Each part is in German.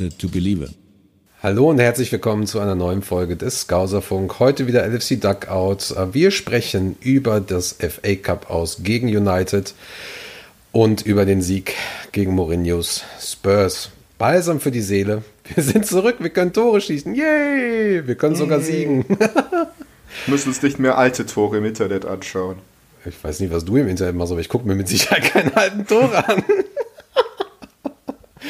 Doubted to Believer. Hallo und herzlich willkommen zu einer neuen Folge des Skauserfunk. Heute wieder LFC Duckout. Wir sprechen über das FA Cup aus gegen United und über den Sieg gegen Mourinhos Spurs. Balsam für die Seele. Wir sind zurück, wir können Tore schießen. Yay! Wir können sogar siegen. müssen uns nicht mehr alte Tore im Internet anschauen. Ich weiß nicht, was du im Internet machst, aber ich gucke mir mit Sicherheit keine alten Tore an.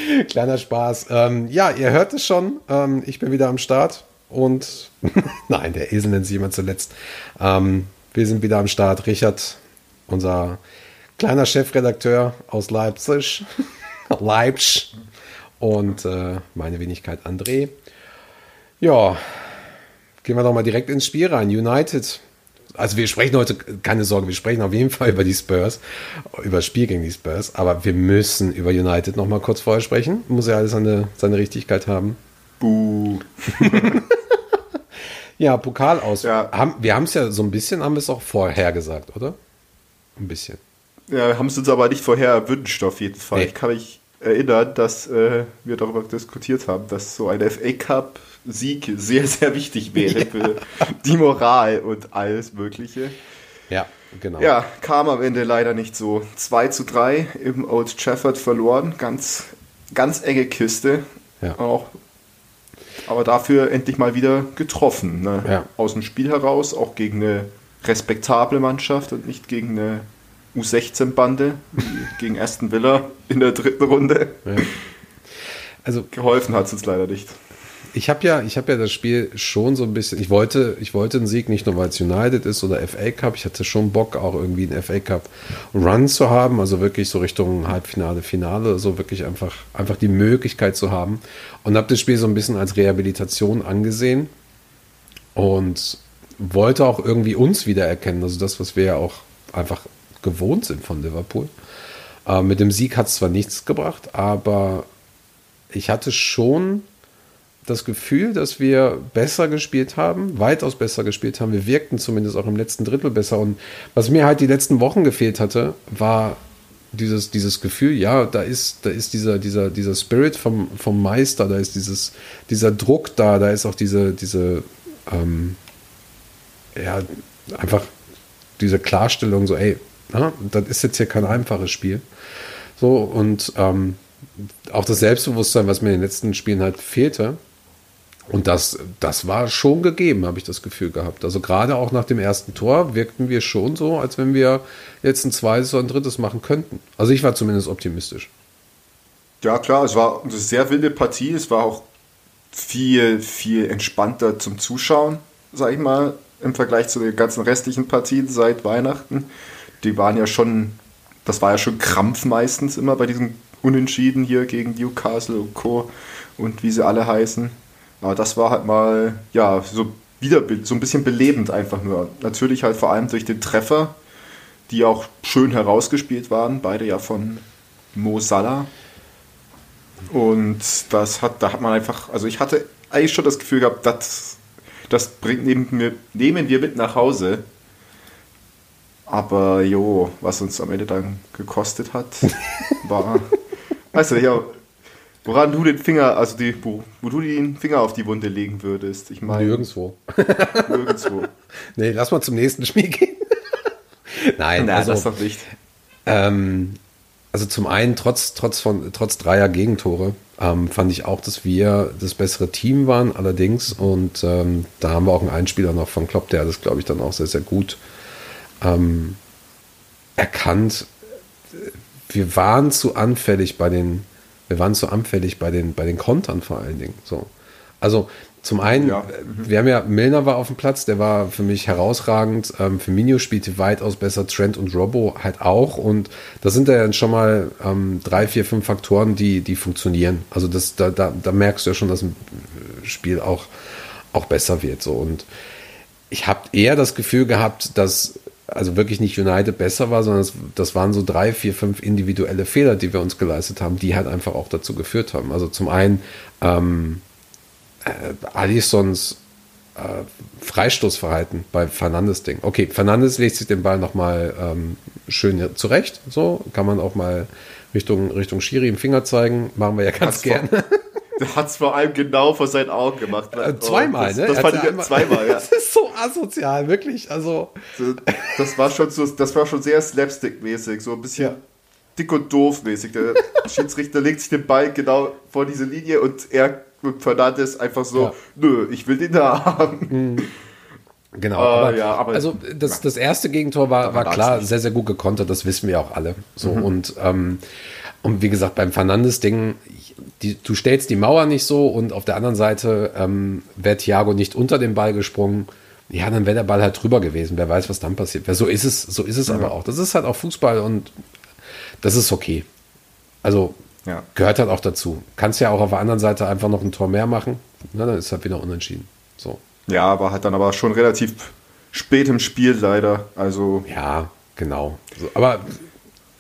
Kleiner Spaß. Ähm, ja, ihr hört es schon. Ähm, ich bin wieder am Start. Und nein, der Esel nennt sich jemand zuletzt. Ähm, wir sind wieder am Start. Richard, unser kleiner Chefredakteur aus Leipzig. Leipzig. Und äh, meine Wenigkeit André. Ja, gehen wir doch mal direkt ins Spiel rein. United also wir sprechen heute, keine Sorge, wir sprechen auf jeden Fall über die Spurs, über das Spiel gegen die Spurs, aber wir müssen über United noch mal kurz vorher sprechen. Muss ja alles seine, seine Richtigkeit haben. Buh. ja, Pokal aus. Ja. Haben, wir haben es ja so ein bisschen, haben wir es auch vorher gesagt, oder? Ein bisschen. Ja, haben es uns aber nicht vorher erwünscht, auf jeden Fall. Nee. Ich kann mich erinnern, dass äh, wir darüber diskutiert haben, dass so ein FA Cup Sieg sehr, sehr wichtig wäre für die Moral und alles Mögliche. Ja, genau. Ja, kam am Ende leider nicht so. 2 zu 3 im Old Trafford verloren. Ganz, ganz enge Kiste. Ja. Auch, aber dafür endlich mal wieder getroffen. Ne? Ja. Aus dem Spiel heraus, auch gegen eine respektable Mannschaft und nicht gegen eine U16-Bande, gegen Aston Villa in der dritten Runde. Ja. Also, Geholfen hat es uns leider nicht ich habe ja, ich habe ja das Spiel schon so ein bisschen. Ich wollte, ich wollte einen Sieg nicht nur weil es United ist oder FA Cup. Ich hatte schon Bock auch irgendwie einen FA Cup Run zu haben, also wirklich so Richtung Halbfinale, Finale, so wirklich einfach, einfach die Möglichkeit zu haben. Und habe das Spiel so ein bisschen als Rehabilitation angesehen und wollte auch irgendwie uns wiedererkennen. Also das, was wir ja auch einfach gewohnt sind von Liverpool. Äh, mit dem Sieg hat es zwar nichts gebracht, aber ich hatte schon das Gefühl, dass wir besser gespielt haben, weitaus besser gespielt haben. Wir wirkten zumindest auch im letzten Drittel besser. Und was mir halt die letzten Wochen gefehlt hatte, war dieses, dieses Gefühl, ja, da ist, da ist dieser, dieser, dieser Spirit vom, vom Meister, da ist dieses, dieser Druck da, da ist auch diese, diese, ähm, ja, einfach diese Klarstellung, so, ey, na, das ist jetzt hier kein einfaches Spiel. So, und ähm, auch das Selbstbewusstsein, was mir in den letzten Spielen halt fehlte, und das, das war schon gegeben, habe ich das Gefühl gehabt. Also gerade auch nach dem ersten Tor wirkten wir schon so, als wenn wir jetzt ein zweites oder ein drittes machen könnten. Also ich war zumindest optimistisch. Ja, klar, es war eine sehr wilde Partie. Es war auch viel, viel entspannter zum Zuschauen, sag ich mal, im Vergleich zu den ganzen restlichen Partien seit Weihnachten. Die waren ja schon, das war ja schon Krampf meistens immer bei diesen Unentschieden hier gegen Newcastle und Co. und wie sie alle heißen. Aber das war halt mal, ja, so wieder so ein bisschen belebend einfach nur. Natürlich halt vor allem durch den Treffer, die auch schön herausgespielt waren, beide ja von Mo Salah. Und das hat, da hat man einfach, also ich hatte eigentlich schon das Gefühl gehabt, das, das bringt, nehmen, wir, nehmen wir mit nach Hause. Aber jo, was uns am Ende dann gekostet hat, war, weißt du, ja, Woran du den Finger, also die, wo, wo, du den Finger auf die Wunde legen würdest. Ich meine. Nirgendwo. Nirgendwo. nee, lass mal zum nächsten Spiel gehen. Nein, Nein also, das doch nicht. Ähm, also zum einen, trotz, trotz, von, trotz dreier Gegentore, ähm, fand ich auch, dass wir das bessere Team waren, allerdings. Und ähm, da haben wir auch einen Einspieler noch von Klopp, der das, glaube ich, dann auch sehr, sehr gut ähm, erkannt. Wir waren zu anfällig bei den wir waren zu anfällig bei den, bei den Kontern vor allen Dingen. So. Also zum einen, ja. Mhm. wir haben ja, Milner war auf dem Platz, der war für mich herausragend. Ähm, Firmino spielte weitaus besser, Trent und Robbo halt auch. Und das sind ja dann schon mal ähm, drei, vier, fünf Faktoren, die, die funktionieren. Also das, da, da, da merkst du ja schon, dass ein Spiel auch, auch besser wird. So. Und ich habe eher das Gefühl gehabt, dass also wirklich nicht United besser war, sondern das, das, waren so drei, vier, fünf individuelle Fehler, die wir uns geleistet haben, die halt einfach auch dazu geführt haben. Also zum einen ähm, äh, Alisons äh, Freistoßverhalten bei Fernandes Ding. Okay, Fernandes legt sich den Ball nochmal ähm, schön zurecht, so kann man auch mal Richtung, Richtung Schiri im Finger zeigen, machen wir ja ganz gerne. Der hat es vor allem genau vor seinen Augen gemacht. Äh, zweimal, das, ne? Das fand ich einmal- zweimal, ja. Das ist so asozial, wirklich. Also, Das war schon so, das war schon sehr slapstick-mäßig, so ein bisschen Ja. dick und doof-mäßig. Der Schiedsrichter legt sich den Ball genau vor diese Linie und er und Fernandes einfach so, Ja. nö, ich will den da haben. genau. Ah, aber, ja, aber- also, das, das erste Gegentor war, war klar sehr, sehr gut gekontert. Das wissen wir auch alle. So, und, ähm, und wie gesagt, beim Fernandes-Ding, die, du stellst die Mauer nicht so und auf der anderen Seite ähm, wäre Thiago nicht unter den Ball gesprungen. Ja, dann wäre der Ball halt drüber gewesen. Wer weiß, was dann passiert. wäre. So ist es, so ist es aber auch. Das ist halt auch Fußball und das ist okay. Also Ja. gehört halt auch dazu. Kannst ja auch auf der anderen Seite einfach noch ein Tor mehr machen. Na, dann ist halt wieder unentschieden. So. Ja, aber hat dann aber schon relativ spät im Spiel leider. Also Ja, genau. Aber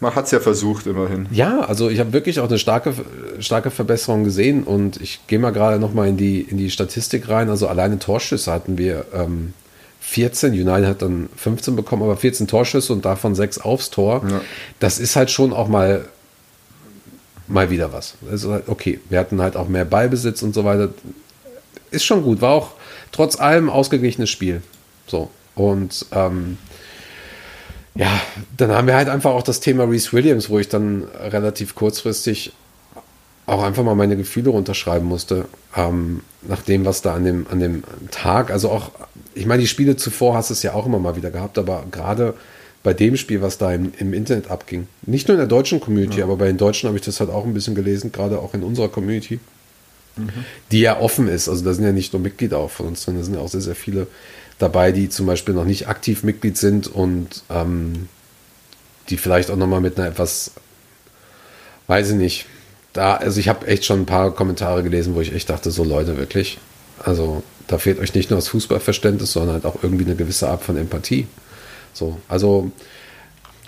man hat es ja versucht immerhin. ja, also ich habe wirklich auch eine starke, starke Verbesserung gesehen und ich gehe mal gerade noch mal in die, in die Statistik rein. Also alleine Torschüsse hatten wir ähm, 14, United hat dann 15 bekommen, aber 14 Torschüsse und davon 6 aufs Tor. Ja. Das ist halt schon auch mal mal wieder was. Also halt, okay, wir hatten halt auch mehr Ballbesitz und so weiter. Ist schon gut, war auch trotz allem ausgeglichenes Spiel. So. Und ähm, ja, dann haben wir halt einfach auch das Thema Reese Williams, wo ich dann relativ kurzfristig auch einfach mal meine Gefühle runterschreiben musste, ähm, nach dem, was da an dem, an dem Tag, also auch, ich meine, die Spiele zuvor hast du es ja auch immer mal wieder gehabt, aber gerade bei dem Spiel, was da im, im Internet abging, nicht nur in der deutschen Community, aber bei den Deutschen habe ich das halt auch ein bisschen gelesen, gerade auch in unserer Community, die ja offen ist. Also da sind ja nicht nur Mitglieder auch von uns drin, da sind ja auch sehr, sehr viele dabei, die zum Beispiel noch nicht aktiv Mitglied sind und ähm, die vielleicht auch nochmal mit einer etwas, weiß ich nicht, da, also ich habe echt schon ein paar Kommentare gelesen, wo ich echt dachte, so Leute, wirklich, also da fehlt euch nicht nur das Fußballverständnis, sondern halt auch irgendwie eine gewisse Art von Empathie. So, also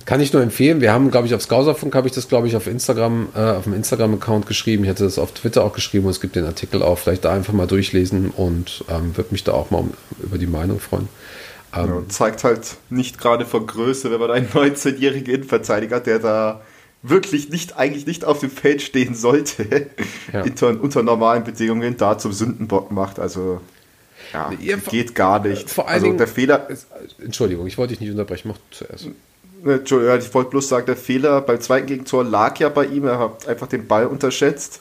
kann ich nur empfehlen. Wir haben, glaube ich, auf Skauserfunk habe ich das, glaube ich, auf Instagram, äh, auf dem Instagram-Account geschrieben. Ich hatte das auf Twitter auch geschrieben und es gibt den Artikel auch. Vielleicht da einfach mal durchlesen und ähm, würde mich da auch mal um, über die Meinung freuen. Ähm, Ja, zeigt halt nicht gerade von Größe, wenn man einen 19-jährigen Innenverteidiger, der da wirklich nicht, eigentlich nicht auf dem Feld stehen sollte, Ja. unter, unter normalen Bedingungen da zum Sündenbock macht. Also, ja, geht gar nicht. vor allen also, Dingen- der Fehler, Entschuldigung, ich wollte dich nicht unterbrechen. Mach zuerst. Ne, Entschuldigung, ich wollte bloß sagen, der Fehler beim zweiten Gegentor lag ja bei ihm. Er hat einfach den Ball unterschätzt.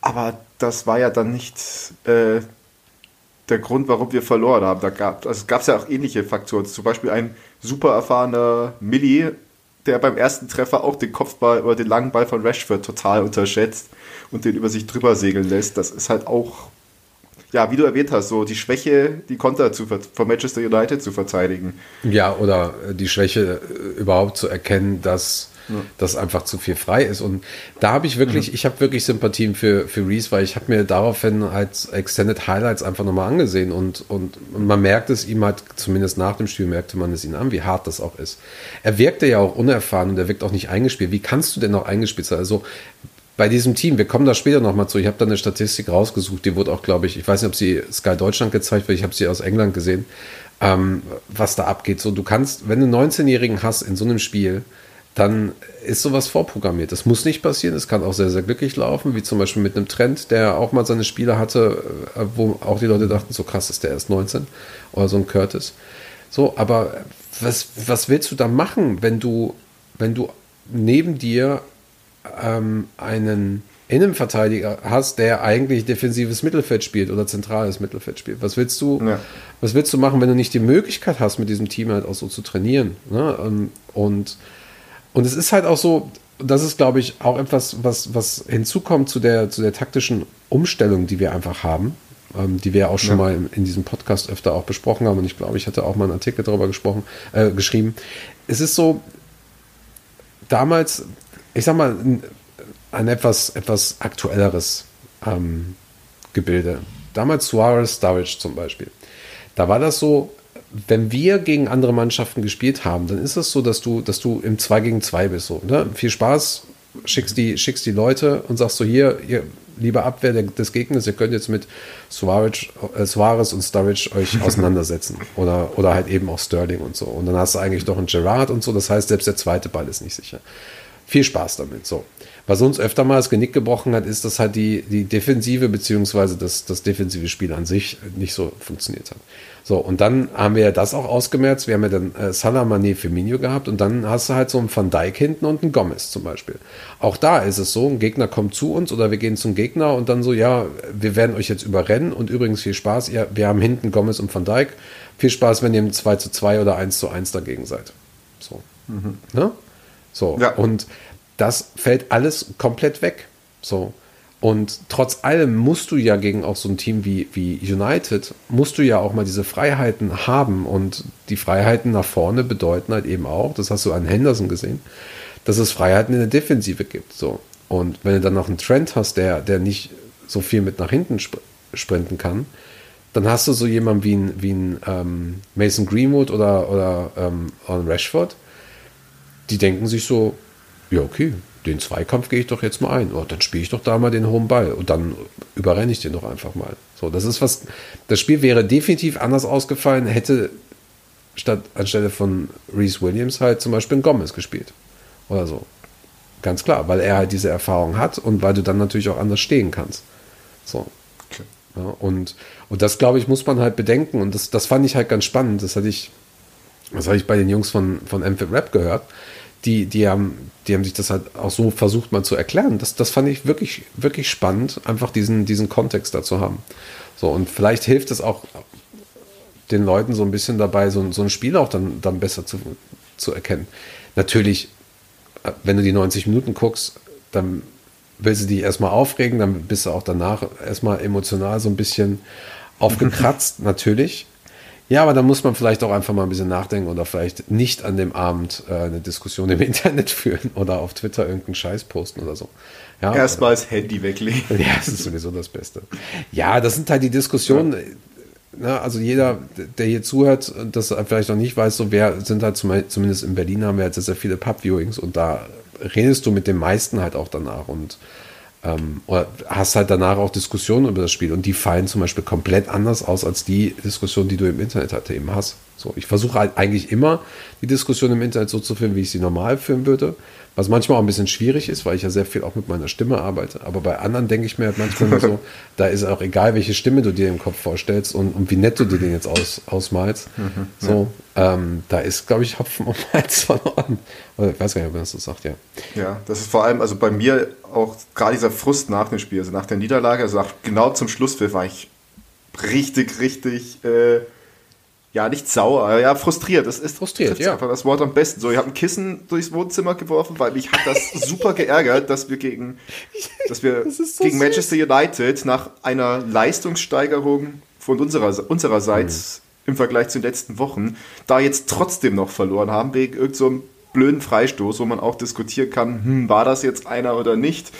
Aber das war ja dann nicht äh, der Grund, warum wir verloren haben. Da gab also es gab ja auch ähnliche Faktoren. Zum Beispiel ein super erfahrener Milli, der beim ersten Treffer auch den Kopfball oder den langen Ball von Rashford total unterschätzt und den über sich drüber segeln lässt. Das ist halt auch, ja, wie du erwähnt hast, so die Schwäche, die Konter zu, ver- von Manchester United zu verteidigen. Ja, oder äh, die Schwäche äh, überhaupt zu erkennen, dass das einfach zu viel frei ist. Und da habe ich wirklich, ich habe wirklich Sympathien für, für Reese, weil ich habe mir daraufhin als Extended Highlights einfach nochmal angesehen und, und, und man merkt es ihm halt, zumindest nach dem Spiel merkte man es ihm an, wie hart das auch ist. Er wirkte ja auch unerfahren und er wirkt auch nicht eingespielt. Wie kannst du denn noch eingespielt sein? Also bei diesem Team, wir kommen da später nochmal zu, ich habe da eine Statistik rausgesucht, die wurde auch, glaube ich, ich weiß nicht, ob sie Sky Deutschland gezeigt wird, ich habe sie aus England gesehen, ähm, was da abgeht. So, du kannst, wenn du einen 19-Jährigen hast in so einem Spiel, dann ist sowas vorprogrammiert. Das muss nicht passieren, es kann auch sehr, sehr glücklich laufen, wie zum Beispiel mit einem Trend, der auch mal seine Spiele hatte, äh, wo auch die Leute dachten, so krass ist der erst 19 oder so ein Curtis. So, aber was, was willst du da machen, wenn du, wenn du neben dir ähm, einen Innenverteidiger hast, der eigentlich defensives Mittelfeld spielt oder zentrales Mittelfeld spielt. Was willst du, Ja. was willst du machen, wenn du nicht die Möglichkeit hast, mit diesem Team halt auch so zu trainieren? Ne? Ähm, Und, und es ist halt auch so, das ist, glaube ich, auch etwas, was, was hinzukommt zu der, zu der taktischen Umstellung, die wir einfach haben, ähm, die wir ja auch schon Ja. mal in, in diesem Podcast öfter auch besprochen haben. Und ich glaube, ich hatte auch mal einen Artikel darüber gesprochen, äh, geschrieben. Es ist so, damals, ich sag mal, ein, ein etwas, etwas aktuelleres ähm, Gebilde. Damals Suarez, Sturridge zum Beispiel. Da war das so, wenn wir gegen andere Mannschaften gespielt haben, dann ist es so, dass du, dass du im 2 gegen 2 bist. So, ne? Viel Spaß, schickst die, schickst die Leute und sagst so, hier, ihr, liebe Abwehr des Gegners, ihr könnt jetzt mit Suarez, äh, Suarez und Sturridge euch auseinandersetzen. Oder, oder halt eben auch Sterling und so. Und dann hast du eigentlich noch einen Gerard und so. Das heißt, selbst der zweite Ball ist nicht sicher. Viel Spaß damit. So. Was uns öfter mal das Genick gebrochen hat, ist, dass halt die, die Defensive beziehungsweise das, das defensive Spiel an sich nicht so funktioniert hat. So, und dann haben wir ja das auch ausgemerzt. Wir haben ja dann äh, Salah, Mané, Firmino gehabt und dann hast du halt so einen Van Dijk hinten und einen Gomez zum Beispiel. Auch da ist es so, ein Gegner kommt zu uns oder wir gehen zum Gegner und dann so, ja, wir werden euch jetzt überrennen und übrigens viel Spaß, ihr, wir haben hinten Gomez und Van Dijk. Viel Spaß, wenn ihr im 2 zu 2 oder 1 zu 1 dagegen seid. So. Mhm. Ne? So. Ja. Und das fällt alles komplett weg. So. Und trotz allem musst du ja gegen auch so ein Team wie, wie United, musst du ja auch mal diese Freiheiten haben. Und die Freiheiten nach vorne bedeuten halt eben auch, das hast du an Henderson gesehen, dass es Freiheiten in der Defensive gibt. So. Und wenn du dann noch einen Trend hast, der, der nicht so viel mit nach hinten sp sprinten kann, dann hast du so jemanden wie ein, wie ein ähm, Mason Greenwood oder, oder ähm, Rashford, die denken sich so, ja, okay, den Zweikampf gehe ich doch jetzt mal ein. Oh, dann spiele ich doch da mal den hohen Ball und dann überrenne ich den doch einfach mal. So, das ist was. Das Spiel wäre definitiv anders ausgefallen, hätte statt anstelle von Reese Williams halt zum Beispiel ein Gomez gespielt. Oder so. Ganz klar, weil er halt diese Erfahrung hat und weil du dann natürlich auch anders stehen kannst. So. Okay. Ja, und, und das, glaube ich, muss man halt bedenken. Und das, das fand ich halt ganz spannend. Das hatte ich, das hatte ich bei den Jungs von, von Amphit Rap gehört die, die, haben, die haben sich das halt auch so versucht mal zu erklären. Das, das fand ich wirklich, wirklich spannend, einfach diesen, diesen Kontext dazu haben. So, und vielleicht hilft es auch den Leuten so ein bisschen dabei, so, so ein Spiel auch dann, dann besser zu, zu erkennen. Natürlich, wenn du die 90 Minuten guckst, dann willst du dich erstmal aufregen, dann bist du auch danach erstmal emotional so ein bisschen aufgekratzt, natürlich. Ja, aber da muss man vielleicht auch einfach mal ein bisschen nachdenken oder vielleicht nicht an dem Abend äh, eine Diskussion im Internet führen oder auf Twitter irgendeinen Scheiß posten oder so. Ja, Erstmal das Handy weglegen. Ja, das ist sowieso das Beste. Ja, das sind halt die Diskussionen. Ja. Ne, also jeder, der hier zuhört und das vielleicht noch nicht weiß, so wer sind halt zum, zumindest in Berlin haben wir jetzt sehr viele Pub-Viewings und da redest du mit den meisten halt auch danach und ähm, oder hast halt danach auch Diskussionen über das Spiel und die fallen zum Beispiel komplett anders aus als die Diskussion, die du im Internet halt eben hast. So, ich versuche halt eigentlich immer die Diskussion im Internet so zu führen, wie ich sie normal führen würde. Was manchmal auch ein bisschen schwierig ist, weil ich ja sehr viel auch mit meiner Stimme arbeite. Aber bei anderen denke ich mir halt manchmal so, da ist auch egal, welche Stimme du dir im Kopf vorstellst und, und wie nett du dir den jetzt aus, ausmalst. Mhm, so, ja. ähm, da ist, glaube ich, Hopfen und Malz verloren. Oder ich weiß gar nicht, ob man das so sagt, ja. Ja, das ist vor allem, also bei mir auch gerade dieser Frust nach dem Spiel, also nach der Niederlage, also nach, genau zum Schlusspfiff war ich richtig, richtig äh, ja, nicht sauer, ja, frustriert. Das ist frustriert, ja. einfach das Wort am besten. So, ich habe ein Kissen durchs Wohnzimmer geworfen, weil mich hat das super geärgert, dass wir gegen, dass wir so gegen Manchester United nach einer Leistungssteigerung von unserer, unsererseits mhm. im Vergleich zu den letzten Wochen da jetzt trotzdem noch verloren haben, wegen irgendeinem so blöden Freistoß, wo man auch diskutieren kann, hm, war das jetzt einer oder nicht.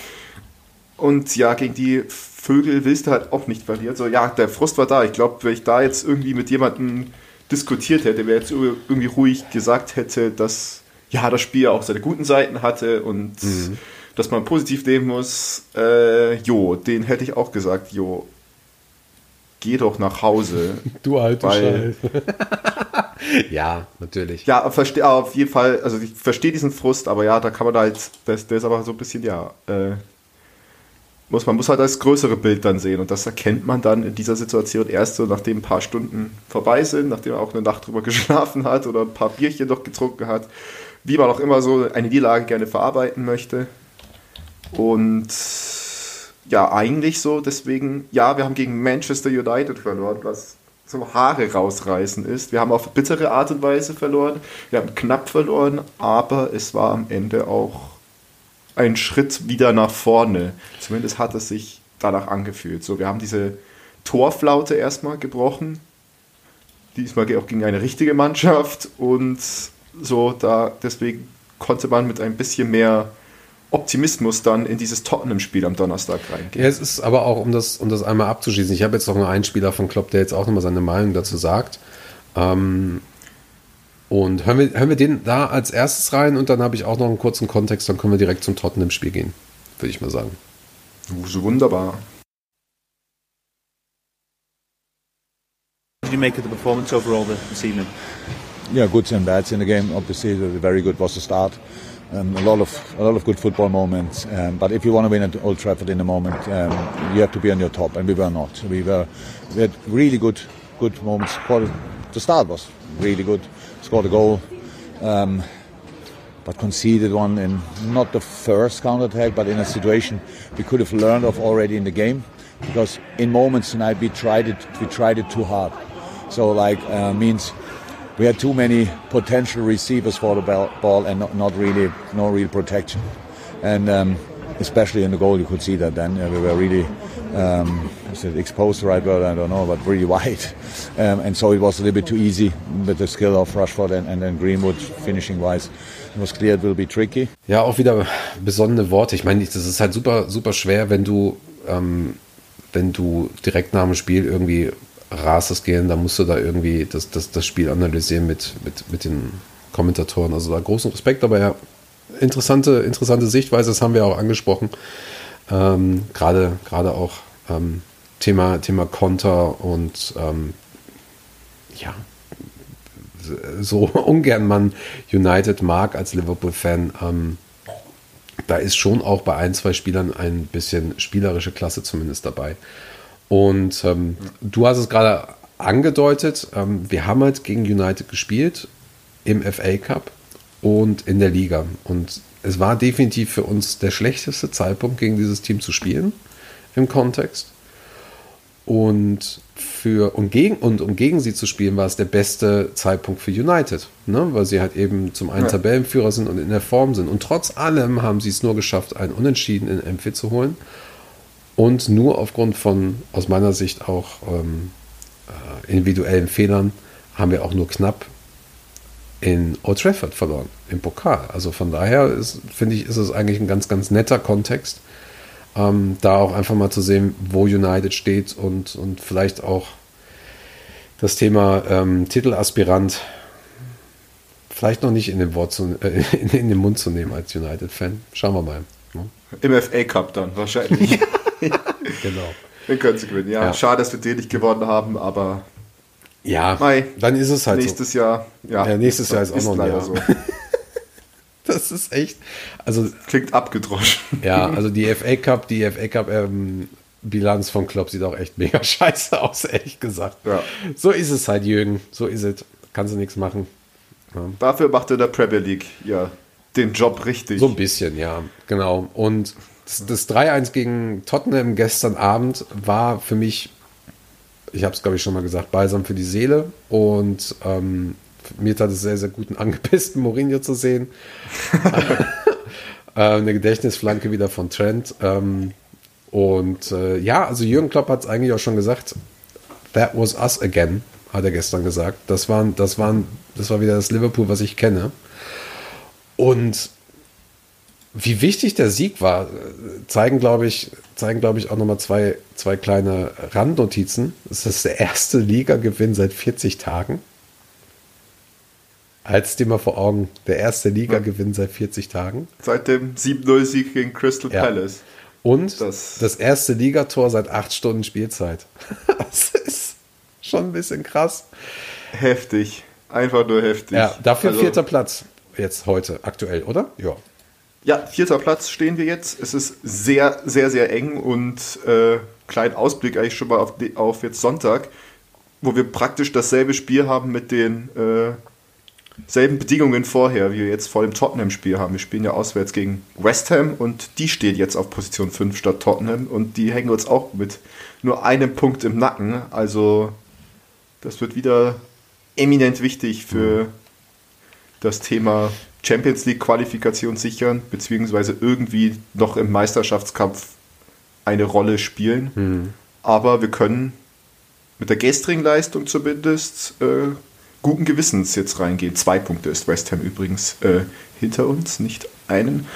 Und ja, gegen die Vögel willst du halt auch nicht verlieren. So, ja, der Frust war da. Ich glaube, wenn ich da jetzt irgendwie mit jemandem diskutiert hätte, wer jetzt irgendwie ruhig gesagt hätte, dass ja das Spiel auch seine guten Seiten hatte und mhm. dass man positiv nehmen muss, äh, jo, den hätte ich auch gesagt, jo, geh doch nach Hause. Du alte weil, ja, natürlich. Ja, verstehe auf jeden Fall, also ich verstehe diesen Frust, aber ja, da kann man da halt, das, der ist aber so ein bisschen, ja, äh, muss, man muss halt das größere Bild dann sehen und das erkennt man dann in dieser Situation erst so, nachdem ein paar Stunden vorbei sind, nachdem man auch eine Nacht drüber geschlafen hat oder ein paar Bierchen noch getrunken hat, wie man auch immer so eine Niederlage gerne verarbeiten möchte. Und ja, eigentlich so, deswegen, ja, wir haben gegen Manchester United verloren, was so Haare rausreißen ist. Wir haben auf bittere Art und Weise verloren, wir haben knapp verloren, aber es war am Ende auch ein Schritt wieder nach vorne. Zumindest hat es sich danach angefühlt. So, wir haben diese Torflaute erstmal gebrochen. Diesmal auch gegen eine richtige Mannschaft und so da deswegen konnte man mit ein bisschen mehr Optimismus dann in dieses Tottenham-Spiel am Donnerstag reingehen. Ja, es ist aber auch, um das, um das einmal abzuschließen, ich habe jetzt noch einen Spieler von Klopp, der jetzt auch nochmal seine Meinung dazu sagt. Ähm, und hören wir, hören wir den da als erstes rein und dann habe ich auch noch einen kurzen Kontext, dann können wir direkt zum Tottenham-Spiel gehen, würde ich mal sagen. So wunderbar. What did you make of the performance overall this evening? Yeah, goods and bads in the game. Obviously, the very good was the start. um, a lot of a lot of good football moments. Um, but if you want to win at Old Trafford in the moment, um, you have to be on your top, and we were not. We were we had really good good moments. The start was really good. Scored a goal. Um, but conceded one in not the first counter attack, but in a situation we could have learned of already in the game, because in moments tonight we tried it, we tried it too hard. So like uh, means we had too many potential receivers for the ball and not, not really no real protection, and um, especially in the goal you could see that then uh, we were really um, is it exposed the right word I don't know but really wide. Um, and so it was a little bit too easy with the skill of Rushford and, and then Greenwood finishing wise. It was clear it will be tricky. Ja auch wieder besonnene Worte. Ich meine das ist halt super super schwer wenn du ähm, wenn du direkt nach dem Spiel irgendwie rastest gehen dann musst du da irgendwie das, das, das Spiel analysieren mit, mit, mit den Kommentatoren. Also da großen Respekt aber ja interessante interessante Sichtweise das haben wir auch angesprochen ähm, gerade gerade auch ähm, Thema Thema Konter und ähm, ja so ungern man United mag als Liverpool-Fan ähm, da ist schon auch bei ein zwei Spielern ein bisschen spielerische Klasse zumindest dabei. Und ähm, du hast es gerade angedeutet ähm, wir haben halt gegen United gespielt im FA Cup und in der Liga. Und es war definitiv für uns der schlechteste Zeitpunkt gegen dieses Team zu spielen im Kontext und für und gegen und um gegen sie zu spielen war es der beste Zeitpunkt für United ne? weil sie halt eben zum einen ja. Tabellenführer sind und in der Form sind und trotz allem haben sie es nur geschafft einen Unentschieden in MP zu holen und nur aufgrund von aus meiner Sicht auch ähm, äh, individuellen Fehlern haben wir auch nur knapp in Old Trafford verloren, im Pokal. Also von daher finde ich, ist es eigentlich ein ganz, ganz netter Kontext, ähm, da auch einfach mal zu sehen, wo United steht und, und vielleicht auch das Thema ähm, Titelaspirant vielleicht noch nicht in den, Wort zu, äh, in, in, den Mund zu nehmen als United-Fan. Schauen wir mal. Ne? Im FA Cup dann wahrscheinlich. genau. Den können sie gewinnen. Ja, ja, schade, dass wir den nicht gewonnen haben, aber ja, Mai, dann ist es halt nächstes so. Jahr. Ja, ja nächstes Jahr ist auch noch ein Jahr. So. das ist echt. Also klingt abgedroschen. Ja, also die FA Cup, die FA Cup ähm, Bilanz von Klopp sieht auch echt mega scheiße aus, ehrlich gesagt. Ja. So ist es halt, Jürgen. So ist es. Kannst du nichts machen. Ja. Dafür macht er der Premier League ja den Job richtig. So ein bisschen, ja, genau. Und das, das 3-1 gegen Tottenham gestern Abend war für mich ich habe es glaube ich schon mal gesagt, balsam für die Seele. Und ähm, mir tat es sehr, sehr gut, einen angepissten Mourinho zu sehen. äh, eine Gedächtnisflanke wieder von Trent. Ähm, und äh, ja, also Jürgen Klopp hat es eigentlich auch schon gesagt, that was us again, hat er gestern gesagt. Das, waren, das, waren, das war wieder das Liverpool, was ich kenne. Und wie wichtig der Sieg war, zeigen, glaube ich, zeigen, glaube ich, auch nochmal zwei, zwei kleine Randnotizen. Das ist der erste Liga-Gewinn seit 40 Tagen. Halt's dir mal vor Augen, der erste Liga-Gewinn seit 40 Tagen. Seit dem 7-0-Sieg gegen Crystal ja. Palace. Und das, das erste Ligator seit acht Stunden Spielzeit. das ist schon ein bisschen krass. Heftig. Einfach nur heftig. Ja, dafür also, vierter Platz jetzt heute, aktuell, oder? Ja. Ja, vierter Platz stehen wir jetzt. Es ist sehr, sehr, sehr eng und äh, kleinen Ausblick eigentlich schon mal auf, auf, jetzt Sonntag, wo wir praktisch dasselbe Spiel haben mit den äh, selben Bedingungen vorher, wie wir jetzt vor dem Tottenham-Spiel haben. Wir spielen ja auswärts gegen West Ham und die steht jetzt auf Position 5 statt Tottenham und die hängen uns auch mit nur einem Punkt im Nacken. Also das wird wieder eminent wichtig für mhm. das Thema Champions League Qualifikation sichern, beziehungsweise irgendwie noch im Meisterschaftskampf eine Rolle spielen. Mhm. Aber wir können mit der gestrigen Leistung zumindest äh, guten Gewissens jetzt reingehen. Zwei Punkte ist West Ham übrigens äh, hinter uns, nicht einen.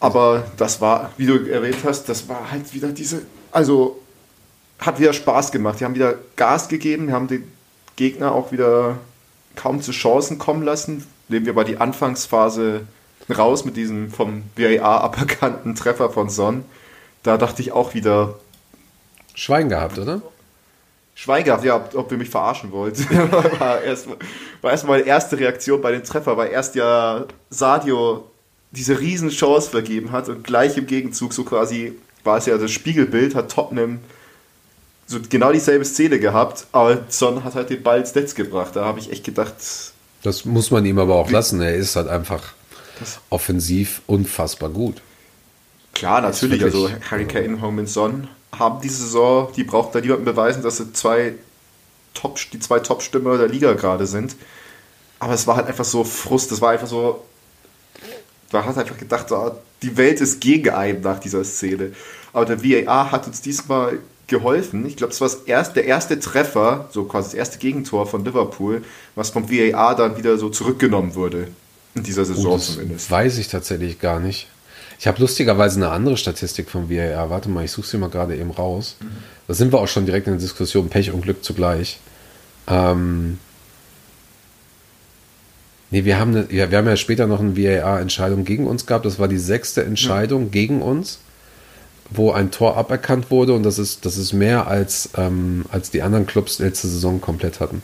Aber das war, wie du erwähnt hast, das war halt wieder diese, also hat wieder Spaß gemacht. Die haben wieder Gas gegeben, wir haben den Gegner auch wieder kaum zu Chancen kommen lassen nehmen wir mal die Anfangsphase raus mit diesem vom VAR aberkannten Treffer von Son. Da dachte ich auch wieder. Schwein gehabt, oder? Schwein gehabt, ja, ob, ob ihr mich verarschen wollt. war erstmal erst meine erste Reaktion bei dem Treffer, weil erst ja Sadio diese riesen Chance vergeben hat und gleich im Gegenzug so quasi war es ja das Spiegelbild, hat Tottenham so genau dieselbe Szene gehabt, aber Son hat halt den Ball ins Netz gebracht. Da habe ich echt gedacht. Das muss man ihm aber auch lassen. Er ist halt einfach offensiv unfassbar gut. Klar, natürlich. Also Harry Kane, Home Son haben diese Saison, die braucht da niemandem beweisen, dass sie zwei Top, die zwei Top-Stürmer der Liga gerade sind. Aber es war halt einfach so Frust. Das war einfach so. Man hat einfach gedacht, oh, die Welt ist gegen einen nach dieser Szene. Aber der VAR hat uns diesmal geholfen. Ich glaube, es war das erste, der erste Treffer, so quasi das erste Gegentor von Liverpool, was vom VAR dann wieder so zurückgenommen wurde. In dieser Saison oh, zumindest. Weiß ich tatsächlich gar nicht. Ich habe lustigerweise eine andere Statistik vom VAR. Warte mal, ich suche sie mal gerade eben raus. Mhm. Da sind wir auch schon direkt in der Diskussion Pech und Glück zugleich. Ähm, nee, wir haben, eine, ja, wir haben ja später noch eine VAR-Entscheidung gegen uns gehabt. Das war die sechste Entscheidung ja. gegen uns wo ein Tor aberkannt wurde und das ist, das ist mehr als, ähm, als die anderen Clubs letzte Saison komplett hatten.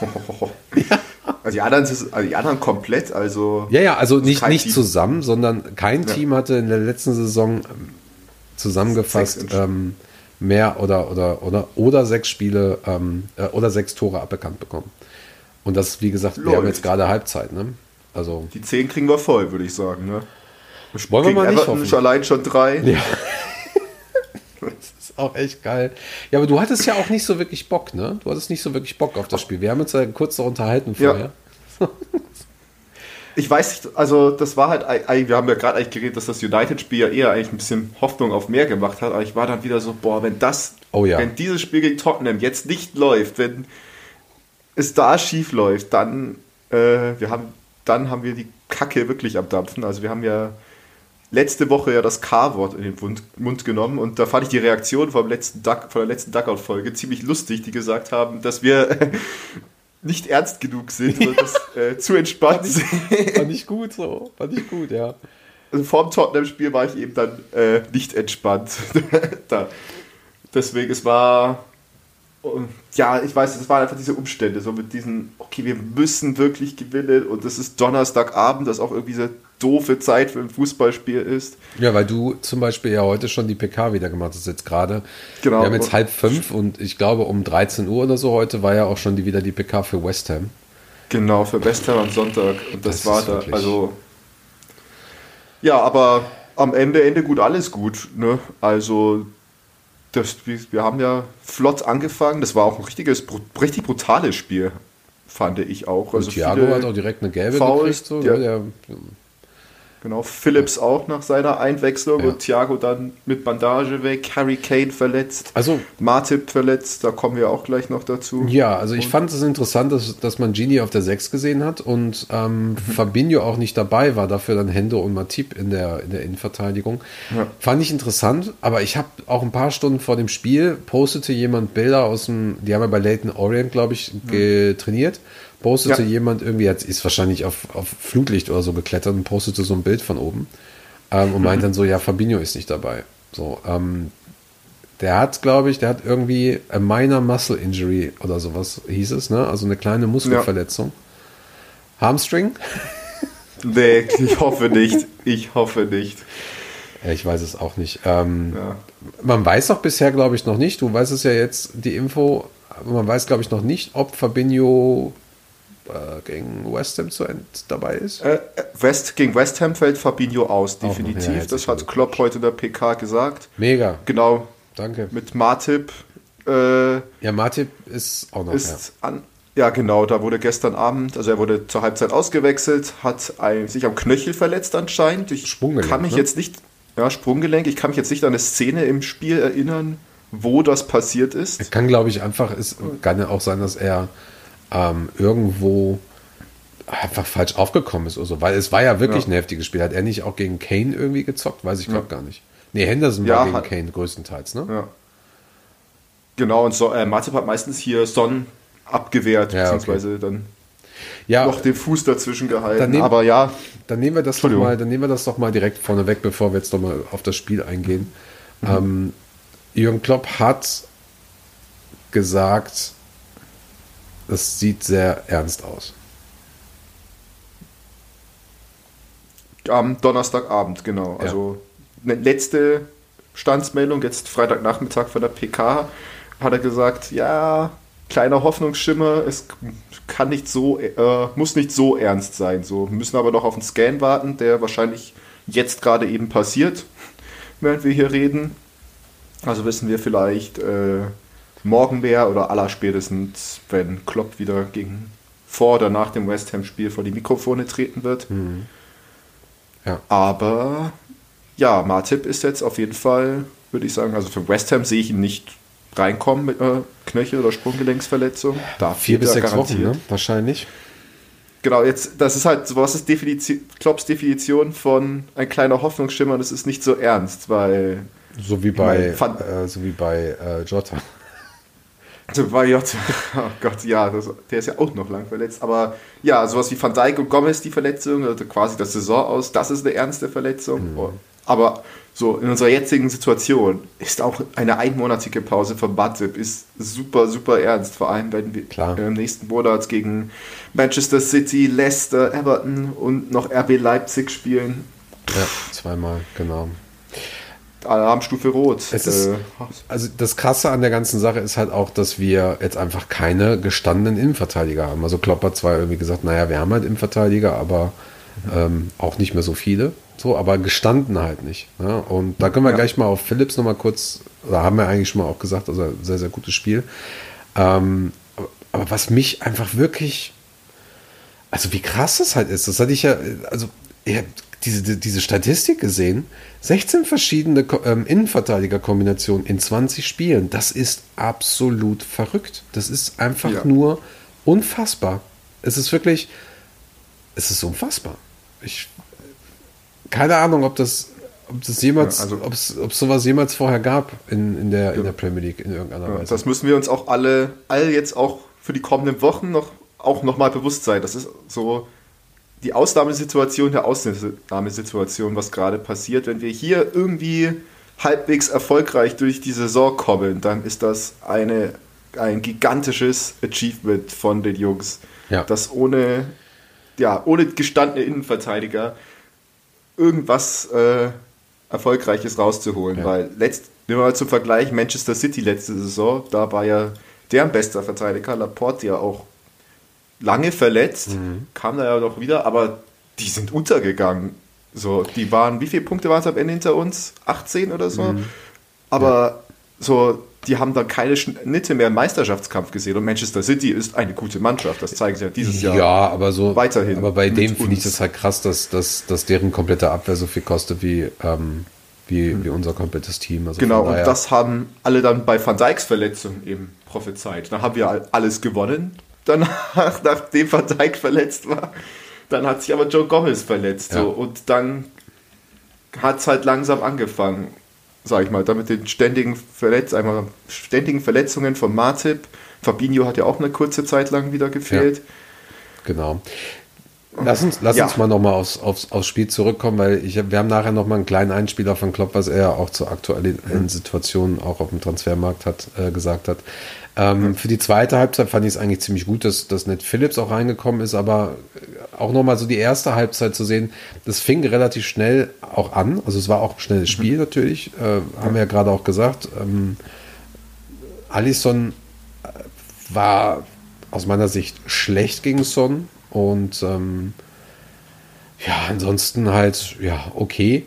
ja. Also die anderen, also die anderen komplett, also. Ja, ja, also nicht, nicht zusammen, sondern kein ja. Team hatte in der letzten Saison ähm, zusammengefasst ähm, mehr oder, oder, oder, oder sechs Spiele ähm, äh, oder sechs Tore aberkannt bekommen. Und das, wie gesagt, Läuft. wir haben jetzt gerade Halbzeit, ne? Also. Die zehn kriegen wir voll, würde ich sagen, ne? Wollen wir mal nicht Everton hoffen. allein schon drei. Ja. das ist auch echt geil. Ja, aber du hattest ja auch nicht so wirklich Bock, ne? Du hattest nicht so wirklich Bock auf das Spiel. Wir haben uns ja kurz noch unterhalten vorher. Ja. ich weiß nicht, also das war halt, wir haben ja gerade eigentlich geredet, dass das United-Spiel ja eher eigentlich ein bisschen Hoffnung auf mehr gemacht hat, aber ich war dann wieder so, boah, wenn das, oh ja. wenn dieses Spiel gegen Tottenham jetzt nicht läuft, wenn es da schief läuft, dann, äh, wir haben, dann haben wir die Kacke wirklich am Dampfen. Also wir haben ja letzte Woche ja das K-Wort in den Mund, Mund, genommen und da fand ich die Reaktion vom letzten Duck, von der letzten Duckout-Folge ziemlich lustig, die gesagt haben, dass wir nicht ernst genug sind und das äh, zu entspannt sind. Fand ich gut so, fand ich gut, ja. Also vorm Tottenham-Spiel war ich eben dann äh, nicht entspannt. da. Deswegen, es war ja, ich weiß, es waren einfach diese Umstände, so mit diesen, okay, wir müssen wirklich gewinnen und es ist Donnerstagabend, das auch irgendwie so doofe Zeit für ein Fußballspiel ist. Ja, weil du zum Beispiel ja heute schon die PK wieder gemacht hast, jetzt gerade. Genau. Wir haben jetzt halb fünf und ich glaube um 13 Uhr oder so heute war ja auch schon die, wieder die PK für West Ham. Genau, für West Ham am Sonntag. Und das, das war da, also. Ja, aber am Ende, Ende gut, alles gut. Ne? Also, das, wir haben ja flott angefangen. Das war auch ein richtiges, richtig brutales Spiel, fand ich auch. Also Und Thiago hat auch direkt eine gelbe Fouls, gekriegt. So, der, der, Genau, Phillips auch nach seiner Einwechslung ja. und Thiago dann mit Bandage weg, Harry Kane verletzt, also Martip verletzt, da kommen wir auch gleich noch dazu. Ja, also ich und fand es interessant, dass, dass man Gini auf der 6 gesehen hat und ähm, mhm. Fabinho auch nicht dabei war, dafür dann Hendo und Matip in der, in der Innenverteidigung. Ja. Fand ich interessant, aber ich habe auch ein paar Stunden vor dem Spiel postete jemand Bilder aus dem, die haben ja bei Leighton Orient, glaube ich, mhm. getrainiert postete ja. jemand irgendwie, jetzt ist wahrscheinlich auf, auf Flutlicht oder so geklettert und postete so ein Bild von oben ähm, und meint dann so, ja, Fabinho ist nicht dabei. So, ähm, der hat, glaube ich, der hat irgendwie a minor muscle injury oder sowas hieß es, ne? Also eine kleine Muskelverletzung. Ja. Hamstring? nee, ich hoffe nicht. Ich hoffe nicht. Ja, ich weiß es auch nicht. Ähm, ja. Man weiß doch bisher, glaube ich, noch nicht. Du weißt es ja jetzt, die Info. Man weiß, glaube ich, noch nicht, ob Fabinho äh, gegen West Ham zu End dabei ist? Äh, West, gegen West Ham fällt Fabinho aus, definitiv. Ja, das hat Klopp heute in der PK gesagt. Mega. Genau. Danke. Mit Martip. Äh, ja, Martip ist auch noch. Ist ja. An, ja, genau, da wurde gestern Abend, also er wurde zur Halbzeit ausgewechselt, hat ein, sich am Knöchel verletzt anscheinend. Ich Sprunggelenk, kann mich ne? jetzt nicht, ja, Sprunggelenk, ich kann mich jetzt nicht an eine Szene im Spiel erinnern, wo das passiert ist. Er kann, glaube ich, einfach, es kann ja auch sein, dass er ähm, irgendwo einfach falsch aufgekommen ist oder so. Weil es war ja wirklich ja. ein heftiges Spiel. Hat er nicht auch gegen Kane irgendwie gezockt? Weiß ich glaube ja. gar nicht. Nee, Henderson ja, war gegen hat, Kane größtenteils, ne? Ja. Genau, und so, äh, Matip hat meistens hier Son abgewehrt, beziehungsweise okay. dann ja, noch den Fuß dazwischen gehalten. Nehm, aber ja. Dann nehmen wir das doch mal, dann nehmen wir das doch mal direkt vorne weg, bevor wir jetzt noch mal auf das Spiel eingehen. Mhm. Ähm, Jürgen Klopp hat gesagt, das sieht sehr ernst aus. Am Donnerstagabend, genau. Also eine letzte Standsmeldung, jetzt Freitagnachmittag von der PK, hat er gesagt, ja, kleiner Hoffnungsschimmer, es kann nicht so, äh, muss nicht so ernst sein. So, wir müssen aber noch auf den Scan warten, der wahrscheinlich jetzt gerade eben passiert, während wir hier reden. Also wissen wir vielleicht äh, morgen mehr oder allerspätestens, wenn Klopp wieder gegen vor oder nach dem West Ham-Spiel vor die Mikrofone treten wird. Mhm. Ja. Aber ja, Martip ist jetzt auf jeden Fall, würde ich sagen, also für West Ham sehe ich ihn nicht reinkommen mit einer Knöchel- oder Sprunggelenksverletzung. Da Vier bis sechs garantiert. Wochen, ne? wahrscheinlich. Genau, jetzt, das ist halt, was ist Definition, Klopps Definition von ein kleiner Hoffnungsschimmer, das ist nicht so ernst, weil. So wie bei, meine, äh, so wie bei äh, Jota. So bei Jota, oh Gott, ja, das, der ist ja auch noch lang verletzt, aber ja, sowas wie Van Dijk und Gomez, die Verletzung, also quasi das Saison aus, das ist eine ernste Verletzung. Mhm. Aber so, in unserer jetzigen Situation ist auch eine einmonatige Pause von Matip ist super, super ernst. Vor allem, wenn wir Klar. im nächsten Monat gegen Manchester City, Leicester, Everton und noch RB Leipzig spielen. Ja, zweimal, genau. Alarmstufe Rot. Ist, äh, also das Krasse an der ganzen Sache ist halt auch, dass wir jetzt einfach keine gestandenen Innenverteidiger haben. Also Klopp hat zwar irgendwie gesagt, naja, wir haben halt Innenverteidiger, aber ähm, auch nicht mehr so viele. So, aber gestanden halt nicht. Ne? Und da können wir ja. gleich mal auf Philips nochmal kurz, da haben wir eigentlich schon mal auch gesagt, also sehr, sehr gutes Spiel. Ähm, aber was mich einfach wirklich, also wie krass das halt ist, das hatte ich ja, also diese, diese Statistik gesehen, 16 verschiedene ähm, Innenverteidiger-Kombinationen in 20 Spielen, das ist absolut verrückt. Das ist einfach ja. nur unfassbar. Es ist wirklich, es ist unfassbar. Ich keine Ahnung, ob das, ob das jemals, ja, also, ob es, sowas jemals vorher gab in, in, der, ja. in der Premier League in irgendeiner Weise. Das müssen wir uns auch alle, all jetzt auch für die kommenden Wochen noch auch nochmal bewusst sein. Das ist so die Ausnahmesituation der Ausnahmesituation, was gerade passiert. Wenn wir hier irgendwie halbwegs erfolgreich durch die Saison kommen, dann ist das eine, ein gigantisches Achievement von den Jungs. Ja. Das ohne, ja, ohne gestandene Innenverteidiger irgendwas äh, Erfolgreiches rauszuholen. Ja. Weil letzt, nehmen wir mal zum Vergleich Manchester City letzte Saison, da war ja deren bester Verteidiger, Laporte, ja auch lange verletzt, mhm. kam da ja noch wieder, aber die sind untergegangen. So, die waren, wie viele Punkte waren es am Ende hinter uns? 18 oder so? Mhm. Aber ja. so, die haben dann keine Schnitte mehr im Meisterschaftskampf gesehen. Und Manchester City ist eine gute Mannschaft. Das zeigen sie ja dieses Jahr. Ja, aber so weiterhin. Aber bei dem finde ich das halt krass, dass, dass, dass deren komplette Abwehr so viel kostet wie, ähm, wie, hm. wie unser komplettes Team. Also genau, und das haben alle dann bei Van Dijks Verletzung eben prophezeit. Dann haben wir alles gewonnen. Danach, nachdem Van Dijk verletzt war. Dann hat sich aber Joe Gomez verletzt. Ja. So, und dann hat es halt langsam angefangen sag ich mal, damit den ständigen, Verletz einmal, ständigen Verletzungen von Martip. Fabinho hat ja auch eine kurze Zeit lang wieder gefehlt. Ja, genau. Lass uns, lass ja. uns mal nochmal aufs, aufs, aufs Spiel zurückkommen, weil ich, wir haben nachher nochmal einen kleinen Einspieler von Klopp, was er auch zur aktuellen mhm. Situation auch auf dem Transfermarkt hat, äh, gesagt hat. Ähm, mhm. Für die zweite Halbzeit fand ich es eigentlich ziemlich gut, dass, dass Ned Phillips auch reingekommen ist, aber auch nochmal so die erste Halbzeit zu sehen, das fing relativ schnell auch an. Also es war auch ein schnelles Spiel mhm. natürlich, äh, haben wir ja gerade auch gesagt. Ähm, Alisson äh, war aus meiner Sicht schlecht gegen Son und ähm, ja, ansonsten halt, ja, okay.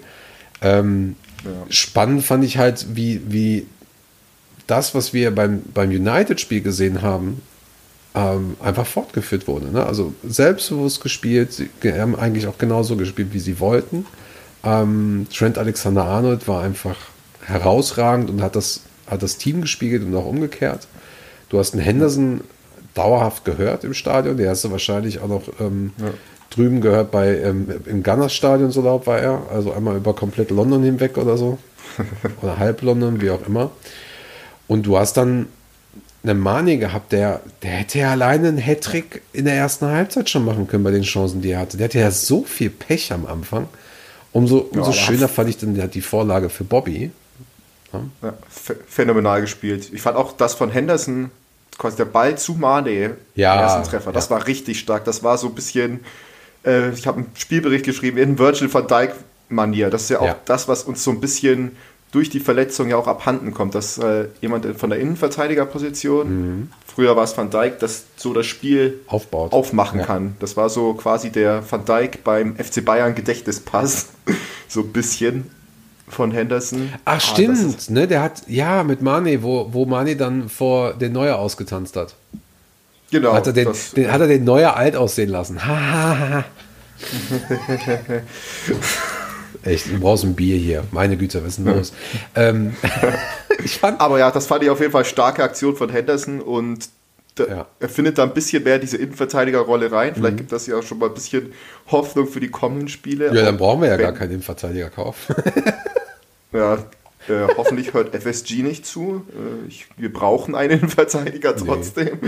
Ähm, ja. Spannend fand ich halt, wie, wie das, was wir beim, beim United-Spiel gesehen haben, ähm, einfach fortgeführt wurde. Ne? Also selbstbewusst gespielt, sie haben eigentlich auch genauso gespielt, wie sie wollten. Ähm, Trent Alexander-Arnold war einfach herausragend und hat das, hat das Team gespiegelt und auch umgekehrt. Du hast einen Henderson dauerhaft gehört im Stadion, der hast du wahrscheinlich auch noch ähm, ja. drüben gehört bei ähm, im Gunners Stadion, so laut war er, also einmal über komplett London hinweg oder so. oder halb London, wie auch immer. Und du hast dann einen Mani gehabt, der, der hätte ja alleine einen Hattrick in der ersten Halbzeit schon machen können bei den Chancen, die er hatte. Der hatte ja so viel Pech am Anfang. Umso, umso ja, schöner fand ich dann die Vorlage für Bobby. Ja. Ja, phänomenal gespielt. Ich fand auch das von Henderson, quasi der Ball zu Mane, ja, ersten Treffer, das war richtig stark. Das war so ein bisschen, äh, ich habe einen Spielbericht geschrieben in Virgil van Dijk Manier. Das ist ja auch Ja. das, was uns so ein bisschen durch die Verletzung ja auch abhanden kommt, dass äh, jemand von der Innenverteidigerposition, früher war es Van Dijk, das so das Spiel Aufbaut. aufmachen Ja. kann. Das war so quasi der Van Dijk beim FC Bayern Gedächtnispass, so ein bisschen von Henderson. Ach Ah, stimmt, ist- ne? Der hat, ja, mit Mane, wo, wo Mane dann vor den Neuer ausgetanzt hat. Genau. Hat er den, das, den, hat er den Neuer alt aussehen lassen. Echt, du brauchst ein Bier hier. Meine Güte, was ist denn los? ähm, ich fand, Aber ja, das fand ich auf jeden Fall starke Aktion von Henderson und da, Ja. er findet da ein bisschen mehr diese Innenverteidigerrolle rein. Mhm. Vielleicht gibt das ja auch schon mal ein bisschen Hoffnung für die kommenden Spiele. ja, dann Auch brauchen wir ja gar keinen Innenverteidiger kaufen. Ja, äh, hoffentlich hört FSG nicht zu. Äh, ich, wir brauchen einen Innenverteidiger trotzdem.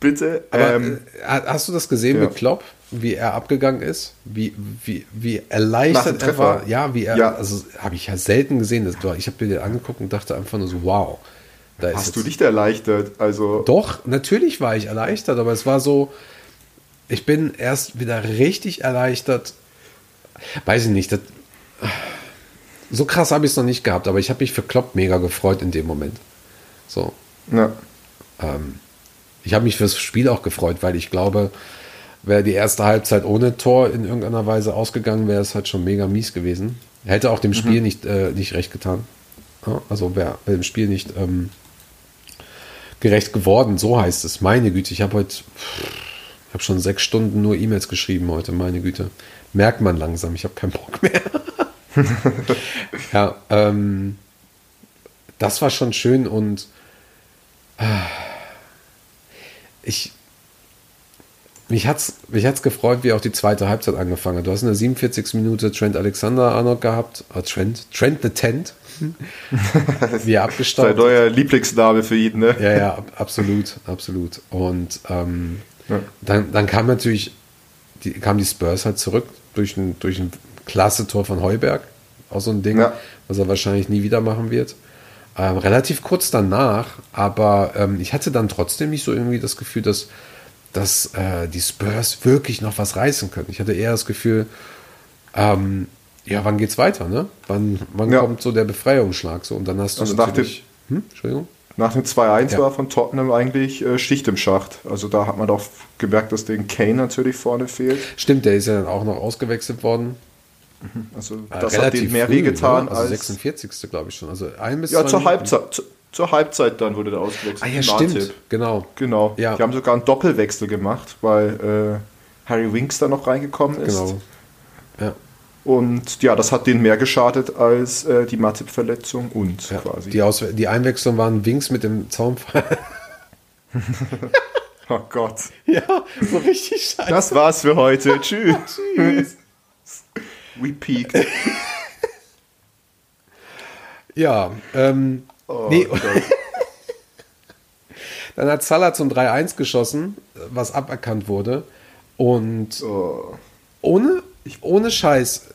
Bitte. Aber ähm, äh, hast du das gesehen ja. mit Klopp, wie er abgegangen ist? Wie, wie, wie erleichtert er war? Ja, wie er, Ja. also habe ich ja selten gesehen. Das, ich habe mir den angeguckt und dachte einfach nur so, wow. Hast du dich erleichtert? Also, Doch, natürlich war ich erleichtert, aber es war so, ich bin erst wieder richtig erleichtert. Weiß ich nicht, das, so krass habe ich es noch nicht gehabt, aber ich habe mich für Klopp mega gefreut in dem Moment. So, ja. ich habe mich fürs Spiel auch gefreut, weil ich glaube, wäre die erste Halbzeit ohne Tor in irgendeiner Weise ausgegangen, wäre es halt schon mega mies gewesen. Hätte auch dem Spiel nicht, äh, nicht recht getan. Ja, also wäre wär dem Spiel nicht ähm, gerecht geworden, so heißt es. Meine Güte, ich habe heute, ich habe schon sechs Stunden nur E-Mails geschrieben heute, meine Güte. Merkt man langsam, ich habe keinen Bock mehr. Ja, ähm, das war schon schön und ich mich hat's, mich hat's gefreut, wie auch die zweite Halbzeit angefangen hat. Du hast in der 47. Minute Trent Alexander Arnold gehabt, äh, Trent, Trent the Tent, wie er Sein abgestaubt neuer Lieblingsname für ihn, ne? ja, ja, ab- absolut, absolut. Und ähm, Ja. dann, dann kam natürlich, die, kam die Spurs halt zurück durch ein, durch ein klasse Tor von Heuberg. Auch so ein Ding, Ja. was er wahrscheinlich nie wieder machen wird. Ähm, relativ kurz danach, aber ähm, ich hatte dann trotzdem nicht so irgendwie das Gefühl, dass, dass äh, die Spurs wirklich noch was reißen können. Ich hatte eher das Gefühl, ähm, ja, wann geht's weiter, ne? Wann, wann Ja. kommt so der Befreiungsschlag? So, und dann hast du Also nach dem- natürlich. Hm? Entschuldigung? Nach dem 2-1 Ja. war von Tottenham eigentlich äh, Schicht im Schacht. Also da hat man doch gemerkt, dass den Kane natürlich vorne fehlt. Stimmt, der ist ja dann auch noch ausgewechselt worden. Also Äh, das hat den mehr früh, wehgetan ne? Also als... 46. glaube ich schon. Also ein bis Ja, zur. Halbzeit. Zu, zur Halbzeit dann wurde der ausgewechselt. Ah ja, stimmt. Genau. Genau. Ja. Die haben sogar einen Doppelwechsel gemacht, weil äh, Harry Winks da noch reingekommen ist. Genau. Ja, Und ja, das hat denen mehr geschadet als äh, die Matip-Verletzung und ja. quasi. Die, Aus die Einwechslung waren Wings mit dem Zaunpfeil. oh Gott. ja, so richtig scheiße. Das war's für heute. Tschüss. Tschüss. We peaked. Ja, ähm, Oh nee, dann hat Salah zum 3-1 geschossen, was aberkannt wurde. Und Oh. ohne, ohne Scheiß.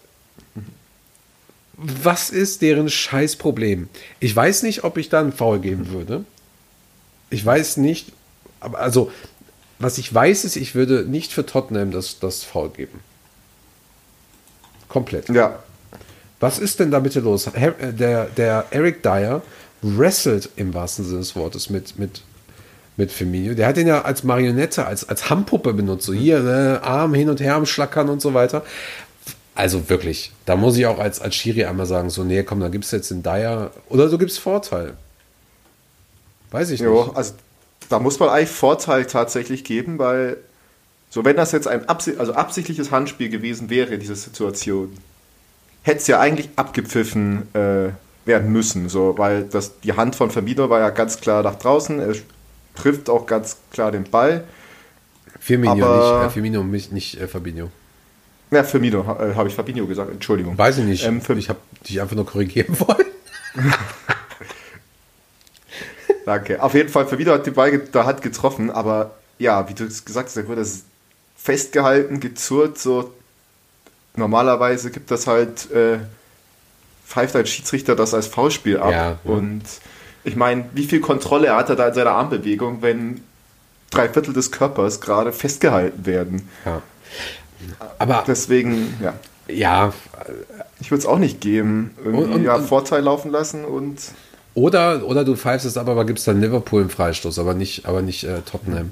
Was ist deren Scheißproblem? Ich weiß nicht, ob ich da einen Foul geben würde. Ich weiß nicht, aber also, was ich weiß, ist, ich würde nicht für Tottenham das, das Foul geben. Komplett. Ja. Was ist denn da bitte los? Äh, Der, der Eric Dyer wrestelt im wahrsten Sinne des Wortes mit, mit, mit Firmino. Der hat ihn ja als Marionette, als, als Handpuppe benutzt. So hier, äh, Arm hin und her am Schlackern und so weiter. Also wirklich, da muss ich auch als, als Schiri einmal sagen, so, nee, komm, da gibst du jetzt den Dyer oder du gibst Vorteil. Weiß ich Jo, nicht. also da muss man eigentlich Vorteil tatsächlich geben, weil so wenn das jetzt ein absi also absichtliches Handspiel gewesen wäre, diese Situation, hätte es ja eigentlich abgepfiffen äh, werden müssen, so, weil das, die Hand von Firmino war ja ganz klar nach draußen, er trifft auch ganz klar den Ball. Firmino aber- nicht, äh, Firmino, mich, nicht äh, Fabinho. Ja, Firmino, äh, habe ich Fabinho gesagt, Entschuldigung. Weiß ich nicht. Ähm, ich habe dich einfach nur korrigieren wollen. Danke. Auf jeden Fall, Firmino hat den Ball da hat getroffen, aber ja, wie du es gesagt hast, da wurde es festgehalten, gezurrt, so normalerweise gibt das halt, äh, pfeift ein Schiedsrichter das als Foulspiel ab. Ja, ja. Und ich meine, wie viel Kontrolle hat er da in seiner Armbewegung, wenn drei Viertel des Körpers gerade festgehalten werden? Ja. Aber Deswegen, ja. ja, Ich würde es auch nicht geben. Irgendwie, Und- ja, Vorteil laufen lassen und Oder, oder du pfeifst es ab, aber gibst dann Liverpool einen Freistoß, aber nicht, aber nicht äh, Tottenham.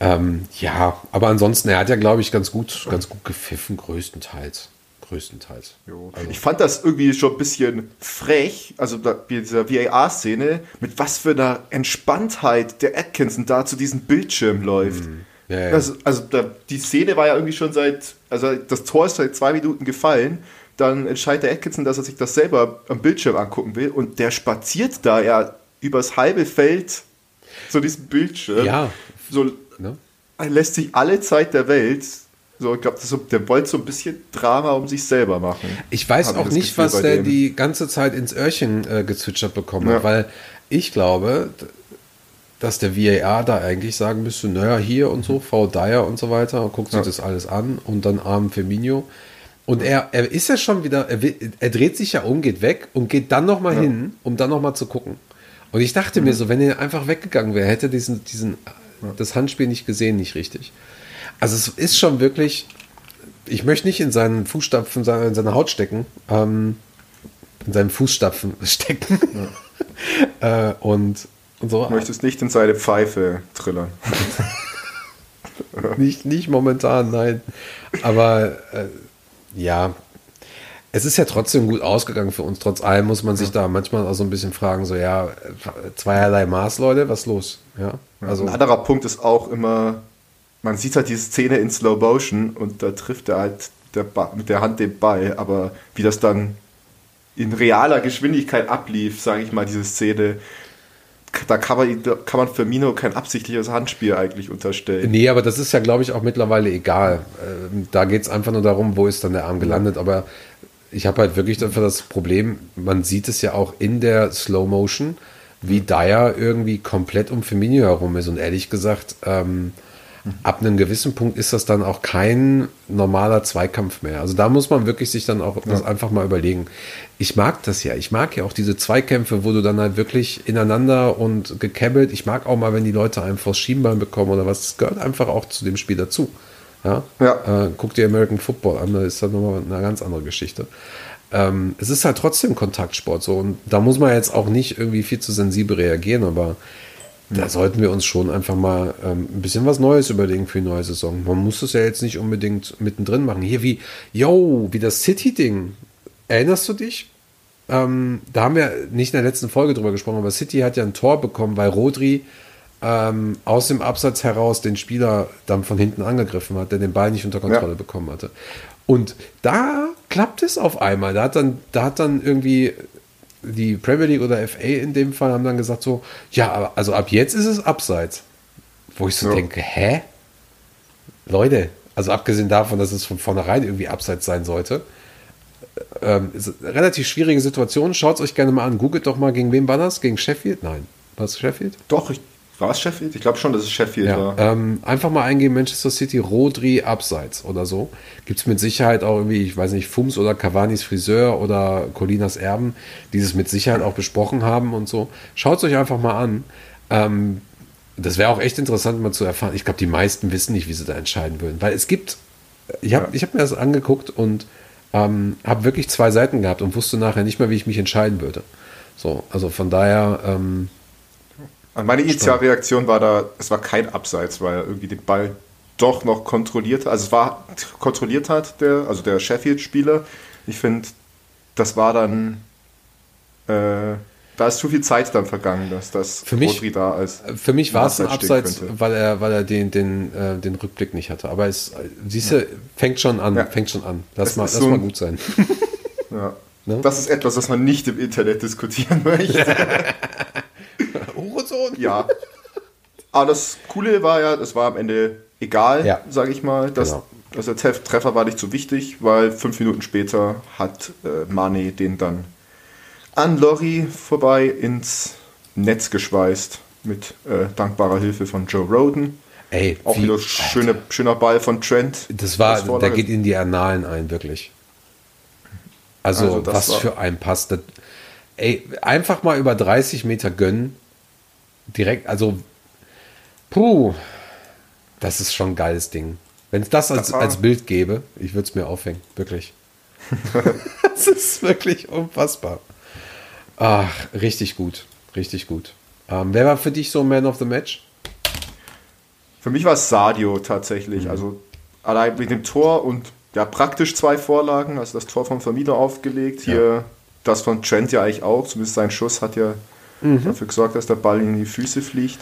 Ähm, ja, aber ansonsten, er hat ja, glaube ich, ganz gut, ganz gut gepfiffen, größtenteils. Größtenteils. Also, Ich fand das irgendwie schon ein bisschen frech, also da, dieser VAR-Szene, mit was für einer Entspanntheit der Atkinson da zu diesem Bildschirm läuft. Mhm. Ja, ja. Das, also da, die Szene war ja irgendwie schon seit, also das Tor ist seit zwei Minuten gefallen, dann entscheidet der Atkinson, dass er sich das selber am Bildschirm angucken will und der spaziert da ja übers halbe Feld zu diesem Bildschirm. Ja. So, ne? er lässt sich alle Zeit der Welt, so, ich glaube, der wollte so ein bisschen Drama um sich selber machen. Ich weiß auch nicht, Gefühl was der dem. die ganze Zeit ins Öhrchen äh, gezwitschert bekommen Ja. hat, weil ich glaube, dass der VAR da eigentlich sagen müsste, naja, hier und so, V. Dyer und so weiter, guckt sich Ja. das alles an und dann arm Firmino. Und er, er ist ja schon wieder, er, er dreht sich ja um, geht weg und geht dann nochmal hin, um dann nochmal zu gucken. Und ich dachte Mhm. mir so, wenn er einfach weggegangen wäre, hätte er diesen, diesen, das Handspiel nicht gesehen, nicht richtig. Also es ist schon wirklich, ich möchte nicht in seinen Fußstapfen, in seine Haut stecken, ähm, in seinen Fußstapfen stecken. äh, und, und so. Du möchtest nicht in seine Pfeife trillern. Nicht, nicht momentan, nein. Aber äh, ja, es ist ja trotzdem gut ausgegangen für uns. Trotz allem muss man sich da manchmal auch so ein bisschen fragen, so ja, zweierlei Maß, Leute, was los? Ja, also Ein anderer Punkt ist auch immer, man sieht halt diese Szene in Slow Motion und da trifft er halt der mit der Hand den Ball, aber wie das dann in realer Geschwindigkeit ablief, sage ich mal, diese Szene, da kann man, da kann man Firmino kein absichtliches Handspiel eigentlich unterstellen. Nee, aber das ist ja, glaube ich, auch mittlerweile egal. Ähm, da geht es einfach nur darum, wo ist dann der Arm gelandet. Aber ich habe halt wirklich einfach das Problem, man sieht es ja auch in der Slow Motion, wie Dyer irgendwie komplett um Firmino herum ist. Und ehrlich gesagt, ähm, ab einem gewissen Punkt ist das dann auch kein normaler Zweikampf mehr. Also da muss man wirklich sich dann auch das einfach mal überlegen. Ich mag das ja. Ich mag ja auch diese Zweikämpfe, wo du dann halt wirklich ineinander und gekebbelt. Ich mag auch mal, wenn die Leute einem vors Schienbein bekommen oder was. Das gehört einfach auch zu dem Spiel dazu. Ja. Ja. Äh, guck dir American Football an, da ist das nochmal eine ganz andere Geschichte. Ähm, es ist halt trotzdem Kontaktsport so und da muss man jetzt auch nicht irgendwie viel zu sensibel reagieren, aber da sollten wir uns schon einfach mal ähm, ein bisschen was Neues überlegen für die neue Saison. Man muss es ja jetzt nicht unbedingt mittendrin machen. Hier wie, yo, wie das City-Ding. Erinnerst du dich? Ähm, da haben wir nicht in der letzten Folge drüber gesprochen, aber City hat ja ein Tor bekommen, weil Rodri ähm, aus dem Absatz heraus den Spieler dann von hinten angegriffen hat, der den Ball nicht unter Kontrolle Ja. bekommen hatte. Und da klappt es auf einmal. Da hat dann, da hat dann irgendwie die Premier League oder FA in dem Fall haben dann gesagt so, ja, aber also ab jetzt ist es abseits. Wo ich so Ja. denke, hä? Leute, also abgesehen davon, dass es von vornherein irgendwie abseits sein sollte, ähm, relativ schwierige Situation. Schaut es euch gerne mal an. Googelt doch mal, gegen wen war das? Gegen Sheffield? Nein. War es Sheffield? Doch, ich, war es Sheffield? Ich glaube schon, dass es Sheffield Ja, war. ähm, einfach mal eingeben, Manchester City, Rodri abseits oder so. Gibt es mit Sicherheit auch irgendwie, ich weiß nicht, Fums oder Cavanis Friseur oder Colinas Erben, die es mit Sicherheit auch besprochen haben und so. Schaut es euch einfach mal an. Ähm, das wäre auch echt interessant, mal zu erfahren. Ich glaube, die meisten wissen nicht, wie sie da entscheiden würden. Weil es gibt, ich habe ich hab mir das angeguckt und ähm, habe wirklich zwei Seiten gehabt und wusste nachher nicht mehr, wie ich mich entscheiden würde. So, also von daher, ähm, Und meine Initialreaktion war da, es war kein Abseits, weil er irgendwie den Ball doch noch kontrolliert hat. Also es war kontrolliert hat, der, also der Sheffield-Spieler. Ich finde, das war dann, äh, da ist zu viel Zeit dann vergangen, dass das Für mich- Rodri da ist. Für mich war es ein Abseits weil er, weil er den, den, äh, den Rückblick nicht hatte. Aber es, siehst du, fängt schon an, Ja. fängt schon an. Lass Es mal, lass so mal gut sein. Ja. Ne? Das ist etwas, was man nicht im Internet diskutieren möchte. Hurensohn! ja. Aber das Coole war ja, das war am Ende egal, Ja. sage ich mal. Das, Genau. Also der Treff- Treffer war nicht so wichtig, weil fünf Minuten später hat äh, Mane den dann an Lorry vorbei ins Netz geschweißt mit äh, dankbarer Hilfe von Joe Roden. Ey, Auch wie- wieder schöne, schöner Ball von Trent. Das war, Vorlage. geht in die Annalen ein, wirklich. Also, Also das was war- für ein Pass. Das, ey, einfach mal über 30 Meter gönnen. Direkt, also, puh, das ist schon ein geiles Ding. Wenn es das als, als Bild gäbe, ich würde es mir aufhängen. Wirklich. das ist wirklich unfassbar. Ach, richtig gut. Richtig gut. Ähm, wer war für dich so Man of the Match? Für mich war es Sadio tatsächlich. Also allein mit dem Tor und ja, praktisch zwei Vorlagen. Also das Tor von Vermieter aufgelegt. Hier das von Trent ja eigentlich auch. Zumindest sein Schuss hat ja dafür gesorgt, dass der Ball in die Füße fliegt.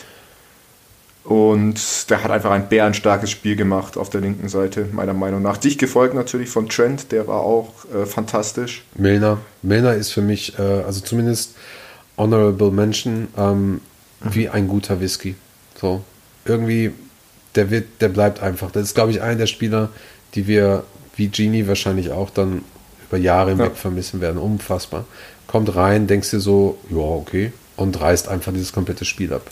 Und der hat einfach ein bärenstarkes Spiel gemacht auf der linken Seite, meiner Meinung nach. Dich gefolgt natürlich von Trent, der war auch äh, fantastisch. Milner. Milner ist für mich, äh, also zumindest Honorable Mention, ähm, wie ein guter Whisky. So, irgendwie, der wird, der bleibt einfach. Das ist, glaube ich, einer der Spieler, die wir, wie Genie wahrscheinlich auch, dann über Jahre hinweg Ja. vermissen werden. Unfassbar. Kommt rein, denkst dir so, ja, okay, und reißt einfach dieses komplette Spiel ab.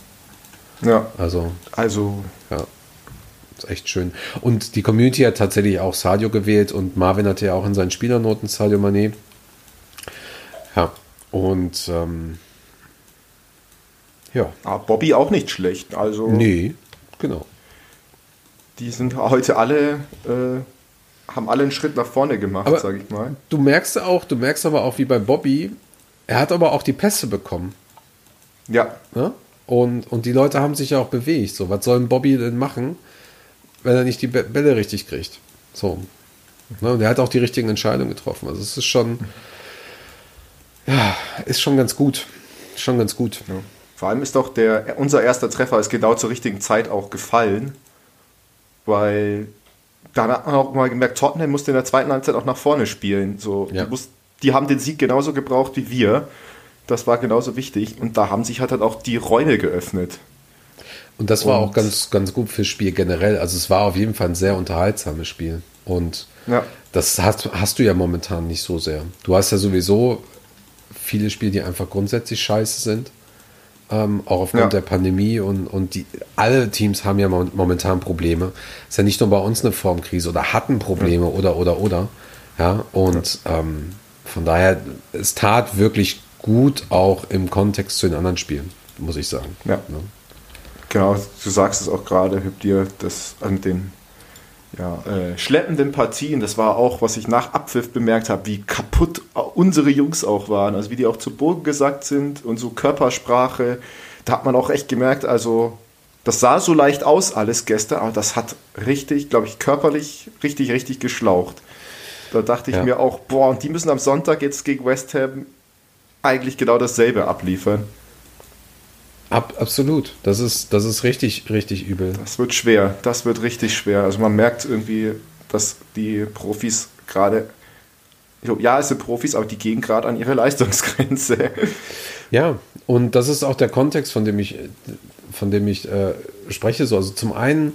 Ja, Also, also ja. Ist echt schön. Und die Community hat tatsächlich auch Sadio gewählt und Marvin hatte ja auch in seinen Spielernoten Sadio Mané. Ja. Und ähm, ja. ah, Bobby auch nicht schlecht. Also Nee, genau. die sind heute alle, äh, haben alle einen Schritt nach vorne gemacht, Aber- sage ich mal. Du merkst auch, du merkst aber auch wie bei Bobby, er hat aber auch die Pässe bekommen. Ja, Ne? Und, und die Leute haben sich ja auch bewegt. So, was soll ein Bobby denn machen, wenn er nicht die Bä- Bälle richtig kriegt? So. Ne? Und er hat auch die richtigen Entscheidungen getroffen. Also es ist schon, ja, ist schon ganz gut. Schon ganz gut. Ja. Vor allem ist doch der, unser erster Treffer ist genau zur richtigen Zeit auch gefallen, weil dann hat man auch mal gemerkt, Tottenham musste in der zweiten Halbzeit auch nach vorne spielen. So, Ja. die, muss, die haben den Sieg genauso gebraucht wie wir. Das war genauso wichtig und da haben sich halt, halt auch die Räume geöffnet. Und das war Und- auch ganz, ganz gut fürs Spiel generell. Also es war auf jeden Fall ein sehr unterhaltsames Spiel. Und Ja. das hast, hast du ja momentan nicht so sehr. Du hast ja sowieso viele Spiele, die einfach grundsätzlich scheiße sind. Ähm, auch aufgrund Ja. der Pandemie und, und die, alle Teams haben ja mo- momentan Probleme. Ist ja nicht nur bei uns eine Formkrise oder hatten Probleme oder, oder, oder. Ja, und Ähm, von daher, es tat wirklich gut auch im Kontext zu den anderen Spielen, muss ich sagen. Ja. Ne? Genau, du sagst es auch gerade, hab dir das an den ja, äh, schleppenden Partien, das war auch, was ich nach Abpfiff bemerkt habe, wie kaputt unsere Jungs auch waren, also wie die auch zu Boden gesackt sind und so Körpersprache, da hat man auch echt gemerkt, also das sah so leicht aus alles gestern, aber das hat richtig, glaube ich, körperlich richtig, richtig geschlaucht. Da dachte ich Ja. mir auch, boah, und die müssen am Sonntag jetzt gegen West Ham eigentlich genau dasselbe abliefern. Ab, absolut. Das ist, das ist richtig, richtig übel. Das wird schwer, das wird richtig schwer. Also man merkt irgendwie, dass die Profis gerade, ja, es sind Profis, aber die gehen gerade an ihre Leistungsgrenze. Ja, und das ist auch der Kontext, von dem ich, von dem ich äh, spreche. So, also zum einen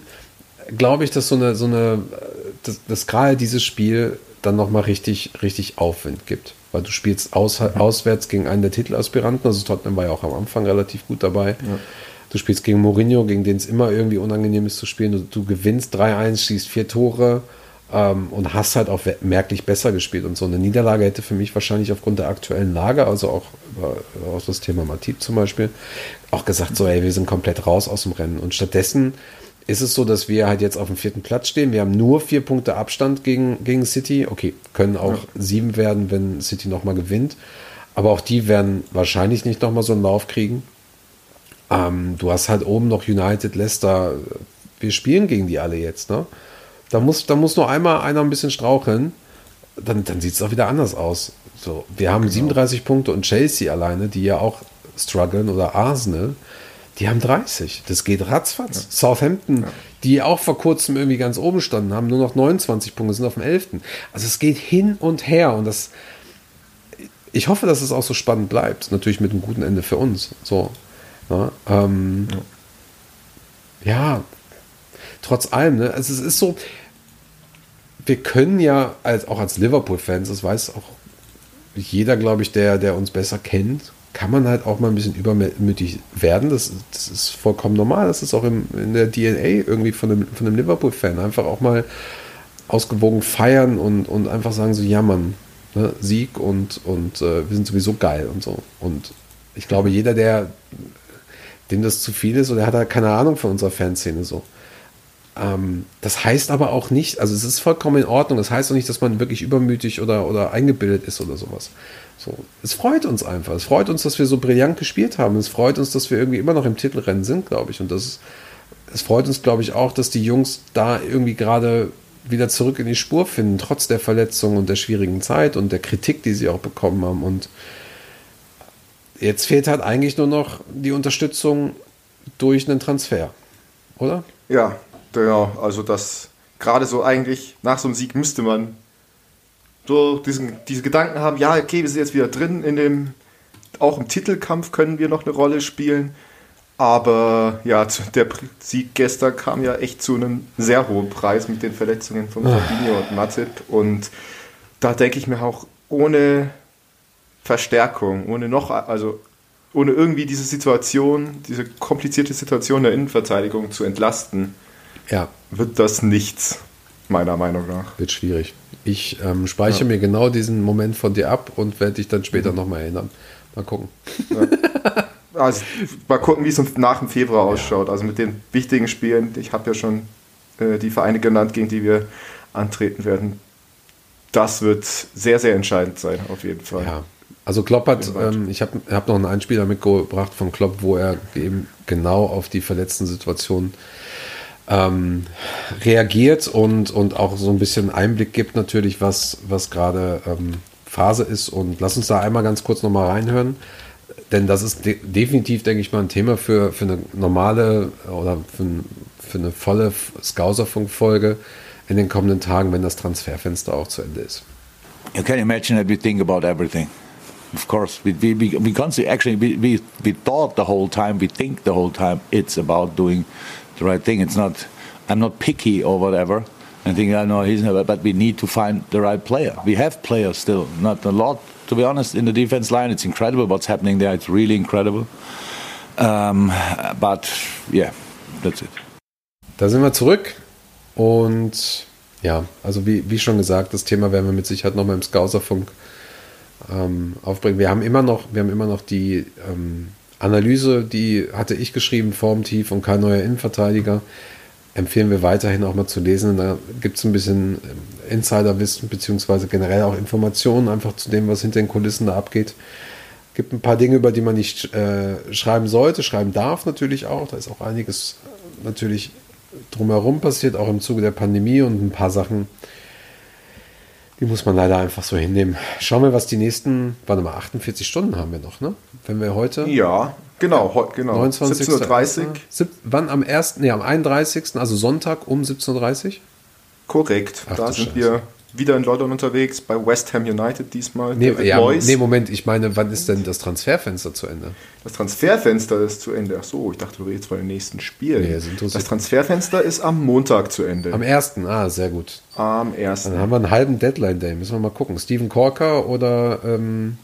glaube ich, dass so eine, so eine, äh, dass, dass gerade dieses Spiel dann nochmal richtig, richtig Aufwind gibt. Weil du spielst aus, auswärts gegen einen der Titelaspiranten, also Tottenham war ja auch am Anfang relativ gut dabei. Du spielst gegen Mourinho, gegen den es immer irgendwie unangenehm ist zu spielen. Du, du gewinnst 3-1, schießt vier Tore ähm, und hast halt auch merklich besser gespielt. Und so eine Niederlage hätte für mich wahrscheinlich aufgrund der aktuellen Lage, also auch über, das Thema Matip zum Beispiel, auch gesagt, so, ey, wir sind komplett raus aus dem Rennen. Und stattdessen ist es so, dass wir halt jetzt auf dem vierten Platz stehen. Wir haben nur vier Punkte Abstand gegen, gegen City. Okay, können auch sieben werden, wenn City nochmal gewinnt. Aber auch die werden wahrscheinlich nicht nochmal so einen Lauf kriegen. Ähm, du hast halt oben noch United, Leicester. Wir spielen gegen die alle jetzt. Ne? Da, muss, da muss nur einmal einer ein bisschen straucheln. Dann, dann sieht es auch wieder anders aus. So, wir haben 37 Punkte und Chelsea alleine, die ja auch strugglen, oder Arsenal, die haben 30. Das geht ratzfatz. Southampton, die auch vor kurzem irgendwie ganz oben standen, haben nur noch 29 Punkte, sind auf dem 11. Also es geht hin und her und das. Ich hoffe, dass es auch so spannend bleibt. Natürlich mit einem guten Ende für uns. So. Ja, ähm, ja. trotz allem, ne? Also es ist so, wir können ja als, auch als Liverpool-Fans, das weiß auch jeder, glaube ich, der, der uns besser kennt, kann man halt auch mal ein bisschen übermütig werden. Das, das ist vollkommen normal. Das ist auch im, in der DNA irgendwie von einem, von einem Liverpool-Fan. Einfach auch mal ausgewogen feiern und, und einfach sagen so, ja Mann, ne, Sieg und, und äh, wir sind sowieso geil und so. Und ich glaube, jeder, der dem das zu viel ist oder hat halt keine Ahnung von unserer Fanszene so. Ähm, das heißt aber auch nicht, also es ist vollkommen in Ordnung, das heißt auch nicht, dass man wirklich übermütig oder, oder eingebildet ist oder sowas. So, es freut uns einfach. Es freut uns, dass wir so brillant gespielt haben. Es freut uns, dass wir irgendwie immer noch im Titelrennen sind, glaube ich. Und das ist, es freut uns, glaube ich, auch, dass die Jungs da irgendwie gerade wieder zurück in die Spur finden, trotz der Verletzung und der schwierigen Zeit und der Kritik, die sie auch bekommen haben. Und jetzt fehlt halt eigentlich nur noch die Unterstützung durch einen Transfer, oder? Ja, genau. Also das gerade so eigentlich nach so einem Sieg müsste man so diesen, diese Gedanken haben, ja, okay, wir sind jetzt wieder drin in dem, auch im Titelkampf können wir noch eine Rolle spielen. Aber ja, der Sieg gestern kam ja echt zu einem sehr hohen Preis mit den Verletzungen von ah. Fabinho und Matip. Und da denke ich mir auch, ohne Verstärkung, ohne noch, also ohne irgendwie diese Situation, diese komplizierte Situation der Innenverteidigung zu entlasten, ja. wird das nichts, meiner Meinung nach. Wird schwierig. Ich ähm, speichere ja. mir genau diesen Moment von dir ab und werde dich dann später mhm. nochmal erinnern. Mal gucken. Ja. Also, mal gucken, wie es nach dem Februar ausschaut. Also mit den wichtigen Spielen. Ich habe ja schon äh, die Vereine genannt, gegen die wir antreten werden. Das wird sehr, sehr entscheidend sein, auf jeden Fall. Ja. Also Klopp hat, ähm, ich habe hab noch einen Einspieler mitgebracht von Klopp, wo er eben genau auf die verletzten Situationen ähm, reagiert und, und auch so ein bisschen Einblick gibt natürlich, was, was gerade ähm, Phase ist. Und lass uns da einmal ganz kurz nochmal reinhören. Denn das ist de definitiv, denke ich mal, ein Thema für, für eine normale oder für, für eine volle Scouser-Funk-Folge in den kommenden Tagen, wenn das Transferfenster auch zu Ende ist. You can imagine that we think about everything. Of course, we, we, we, we actually, we, we, we thought the whole time, we think the whole time it's about doing the right thing. It's not, I'm not picky or whatever. I think I know he's never, but we need to find the right player. We have players still, not a lot, to be honest, in the defense line. It's incredible what's happening there. It's really incredible. Um, but yeah, that's it. Da sind wir zurück und ja, also wie, wie schon gesagt, das Thema werden wir mit Sicherheit nochmal im Scouserfunk ähm, aufbringen. Wir haben immer noch, wir haben immer noch die ähm, Analyse, die hatte ich geschrieben, Formtief und kein neuer Innenverteidiger. Empfehlen wir weiterhin auch mal zu lesen. Da gibt es ein bisschen ähm, Insiderwissen, beziehungsweise generell auch Informationen einfach zu dem, was hinter den Kulissen da abgeht. Es gibt ein paar Dinge, über die man nicht äh, schreiben sollte, schreiben darf natürlich auch. Da ist auch einiges äh, natürlich drumherum passiert, auch im Zuge der Pandemie und ein paar Sachen, die muss man leider einfach so hinnehmen. Schauen wir, was die nächsten, warte mal, 48 Stunden haben wir noch, ne? Wenn wir heute. Ja, genau, genau. 17.30 Uhr. Wann am 1., nee, am 31., also Sonntag um 17.30 Uhr? Korrekt. Ach, da sind Scheiße. wir wieder in London unterwegs, bei West Ham United diesmal. Nee, ja, nee, Moment, ich meine, wann ist denn das Transferfenster zu Ende? Das Transferfenster ist zu Ende. Ach so, ich dachte, du redest von den nächsten Spielen. Nee, das Transferfenster ist am Montag zu Ende. Am 1. Ah, sehr gut. Am 1. Dann haben wir einen halben Deadline-Day. Müssen wir mal gucken. Steven Corker oder ähm,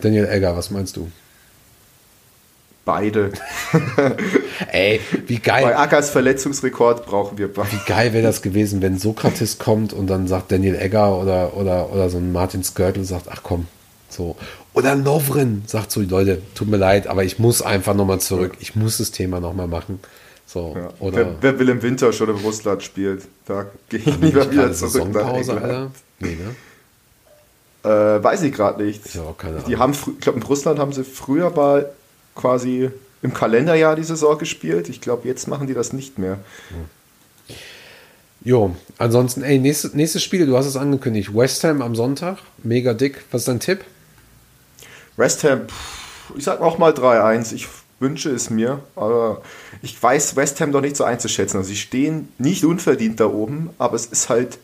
Daniel Egger, was meinst du? Beide. Ey, wie geil. Bei Ackers Verletzungsrekord brauchen wir beide. Wie geil wäre das gewesen, wenn Sokrates kommt und dann sagt Daniel Egger oder, oder, oder so ein Martin Skirtle sagt, ach komm, so. Oder Novrin sagt so, Leute, tut mir leid, aber ich muss einfach nochmal zurück. Ich muss das Thema nochmal machen. So, ja. oder wer, wer, will im Winter schon in Russland spielt, da gehe ich lieber wieder zurück nach England. Nee, ne? Äh, weiß ich gerade nicht. Ich auch keine Ahnung. Die haben, ich glaube, in Russland haben sie früher mal quasi im Kalenderjahr die Saison gespielt. Ich glaube, jetzt machen die das nicht mehr. Jo, ansonsten, ey, nächstes, nächstes Spiel, du hast es angekündigt. West Ham am Sonntag, mega dick. Was ist dein Tipp? West Ham, ich sag auch mal 3-1. Ich wünsche es mir, aber ich weiß West Ham doch nicht so einzuschätzen. Also sie stehen nicht unverdient da oben, aber es ist halt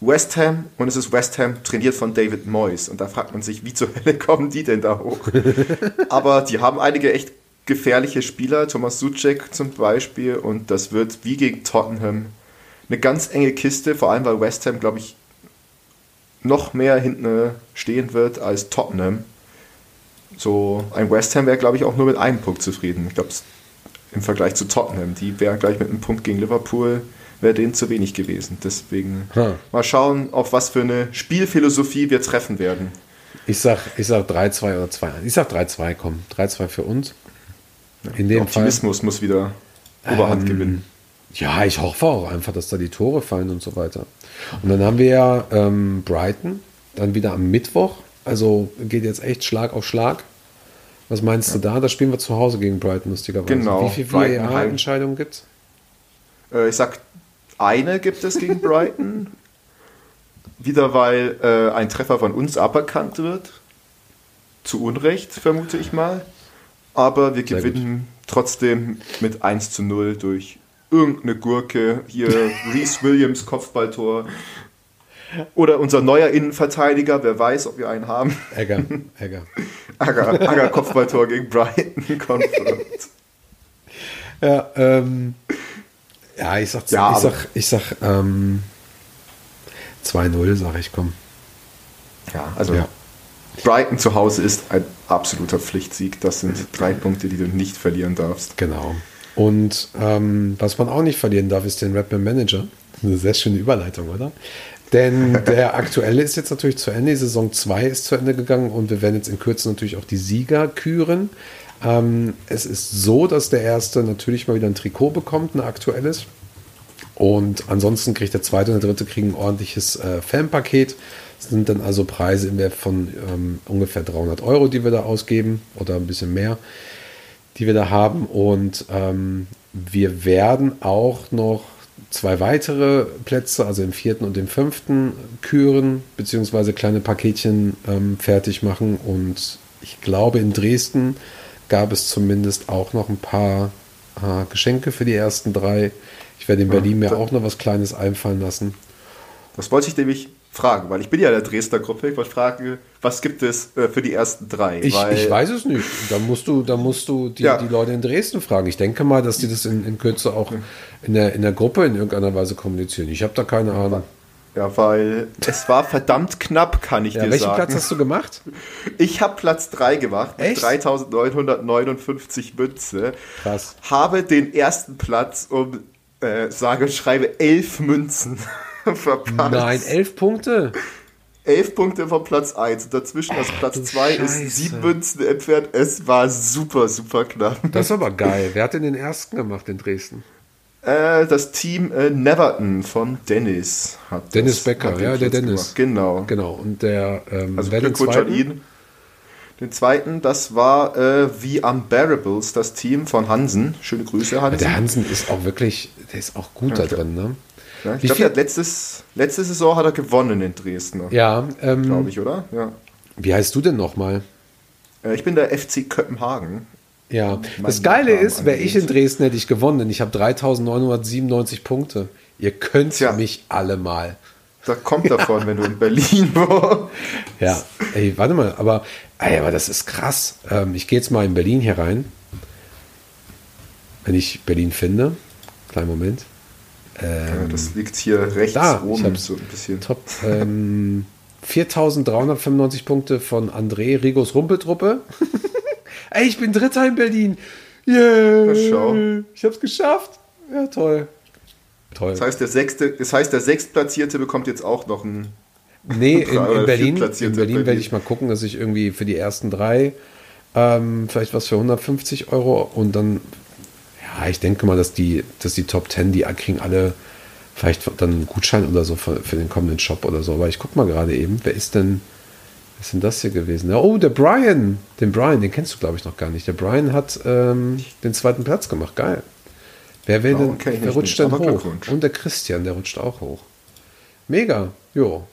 West Ham und es ist West Ham trainiert von David Moyes. Und da fragt man sich, wie zur Hölle kommen die denn da hoch? Aber die haben einige echt gefährliche Spieler, Thomas Suchek zum Beispiel, und das wird wie gegen Tottenham eine ganz enge Kiste, vor allem weil West Ham, glaube ich, noch mehr hinten stehen wird als Tottenham. So ein West Ham wäre, glaube ich, auch nur mit einem Punkt zufrieden. Ich glaube, im Vergleich zu Tottenham, die wären gleich mit einem Punkt gegen Liverpool wäre denen zu wenig gewesen. Deswegen hm. mal schauen, auf was für eine Spielphilosophie wir treffen werden. Ich sag, ich sag 3-2 oder 2-1. Ich sag 3-2, komm. 3-2 für uns. In dem Optimismus Fall. muss wieder Oberhand ähm, gewinnen. Ja, ich hoffe auch einfach, dass da die Tore fallen und so weiter. Und dann haben wir ja ähm, Brighton, dann wieder am Mittwoch. Also geht jetzt echt Schlag auf Schlag. Was meinst du da? Da spielen wir zu Hause gegen Brighton, lustigerweise. Genau, Wie viele VAR-Entscheidungen gibt es? Äh, ich sag, eine gibt es gegen Brighton. Wieder weil äh, ein Treffer von uns aberkannt wird. Zu Unrecht, vermute ich mal. Aber wir gewinnen trotzdem mit 1 zu 0 durch irgendeine Gurke. Hier Reese Williams Kopfballtor. Oder unser neuer Innenverteidiger, wer weiß, ob wir einen haben. Egger, Egger. Agger, Agger Kopfballtor gegen Brighton confirmed. Ja, ähm, ja, ich sag, Ja, ich sag, ich sag ähm, 2-0, sag ich, komm. Ja, also Ja. Brighton zu Hause ist ein absoluter Pflichtsieg. Das sind drei Punkte, die du nicht verlieren darfst. Genau. Und ähm, was man auch nicht verlieren darf, ist den Rapman Manager. Eine sehr schöne Überleitung, oder? Denn der aktuelle ist jetzt natürlich zu Ende. Die Saison 2 ist zu Ende gegangen und wir werden jetzt in Kürze natürlich auch die Sieger küren. Ähm, es ist so, dass der erste natürlich mal wieder ein Trikot bekommt, ein aktuelles. Und ansonsten kriegt der zweite und der dritte kriegen ein ordentliches äh, Fanpaket. Das sind dann also Preise im Wert von ähm, ungefähr 300 Euro, die wir da ausgeben oder ein bisschen mehr, die wir da haben. Und ähm, wir werden auch noch zwei weitere Plätze, also im vierten und im fünften, küren, beziehungsweise kleine Paketchen ähm, fertig machen. Und ich glaube, in Dresden gab es zumindest auch noch ein paar äh, Geschenke für die ersten drei. Ich werde in Berlin mir auch noch was Kleines einfallen lassen. Das wollte ich nämlich fragen, weil ich bin ja in der Dresdner Gruppe. Ich wollte fragen, was gibt es äh, für die ersten drei? Ich, ich weiß es nicht. Da musst du, da musst du die, Ja. die Leute in Dresden fragen. Ich denke mal, dass die das in, in Kürze auch in der, in der Gruppe in irgendeiner Weise kommunizieren. Ich habe da keine Ahnung. Ja, weil es war verdammt knapp, kann ich Ja, dir welchen sagen. Platz hast du gemacht? Ich habe Platz 3 gemacht mit Echt? 3959 Münze. Krass. Habe den ersten Platz um äh, sage und schreibe elf Münzen verpasst. Nein, elf Punkte. Elf Punkte vom Platz 1. Dazwischen das Platz du 2 Scheiße. ist sieben Münzen entfernt. Es war super, super knapp. Das ist aber geil. Wer hat denn den ersten gemacht in Dresden? Äh, das Team äh, Neverton von Dennis hat Dennis das, Becker, ja, der Dennis. gemacht. Genau. Genau. Und der ähm, Also Glückwunsch an zweiten? ihn. Den zweiten, das war äh, The Unbearables, das Team von Hansen. Schöne Grüße, Hansen. Der Hansen ist auch wirklich, der ist auch gut da drin, ne? Ja, ich glaube, letztes, letzte Saison hat er gewonnen in Dresden. Ja, ähm, Glaube ich, oder? Ja. wie heißt du denn nochmal? Äh, Ich bin der FC Kopenhagen. Ja, das Geile ist, wäre ich in. Dresden, hätte ich gewonnen, denn ich habe 3997 Punkte. Ihr könnt Tja. mich alle mal. Da kommt davon, wenn du in Berlin warst. Ja, ey, warte mal, aber, ey, aber das ist krass. Ähm, ich gehe jetzt mal in Berlin hier rein. Wenn ich Berlin finde. Kleinen Moment. Ja, das liegt hier rechts Ähm, Da, oben so ein bisschen. Top. Ähm, 4395 Punkte von André Rigos Rumpeltruppe. ey, ich bin Dritter in Berlin. Yeah. Schau. Ich hab's geschafft. Ja, toll. Toll. Das heißt, der sechste, das heißt, der sechstplatzierte bekommt jetzt auch noch ein. Nee, in, in Berlin, in Berlin. werde ich mal gucken, dass ich irgendwie für die ersten drei ähm, vielleicht was für 150 Euro und dann, ja, ich denke mal, dass die, dass die Top 10, die kriegen alle vielleicht dann einen Gutschein oder so für, für den kommenden Shop oder so. Aber ich guck mal gerade eben, wer ist denn, was ist denn das hier gewesen? Ja, Oh, der Brian, den Brian, den kennst du glaube ich noch gar nicht. Der Brian hat ähm, den zweiten Platz gemacht, geil. Wer, will Oh, denn, wer nicht, rutscht denn aber hoch? Und der Christian, der rutscht auch hoch. Mega, jo,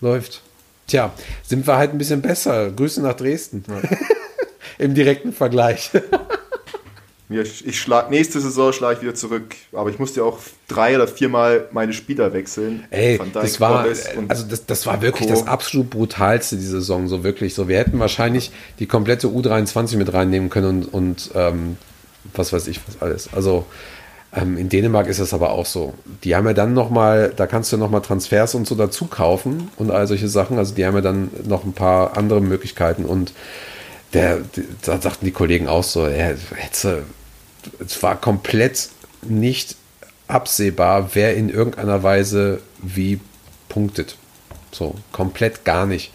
läuft. Tja, sind wir halt ein bisschen besser. Grüße nach Dresden. Im direkten Vergleich. Mir- Ich schlag, nächste Saison schlage ich wieder zurück. Aber ich musste auch drei oder viermal meine Spieler wechseln. Ey, Dijk, das war, und also das, das war wirklich Co. das absolut brutalste, die Saison, so wirklich. So, wir hätten wahrscheinlich die komplette U23 mit reinnehmen können und, und ähm, was weiß ich, was alles. Also ähm, in Dänemark ist es aber auch so. Die haben ja dann nochmal, da kannst du nochmal Transfers und so dazu kaufen und all solche Sachen. Also die haben ja dann noch ein paar andere Möglichkeiten und der, da sagten die Kollegen auch so, er hätte, es war komplett nicht absehbar, wer in irgendeiner Weise wie punktet. So, komplett gar nicht.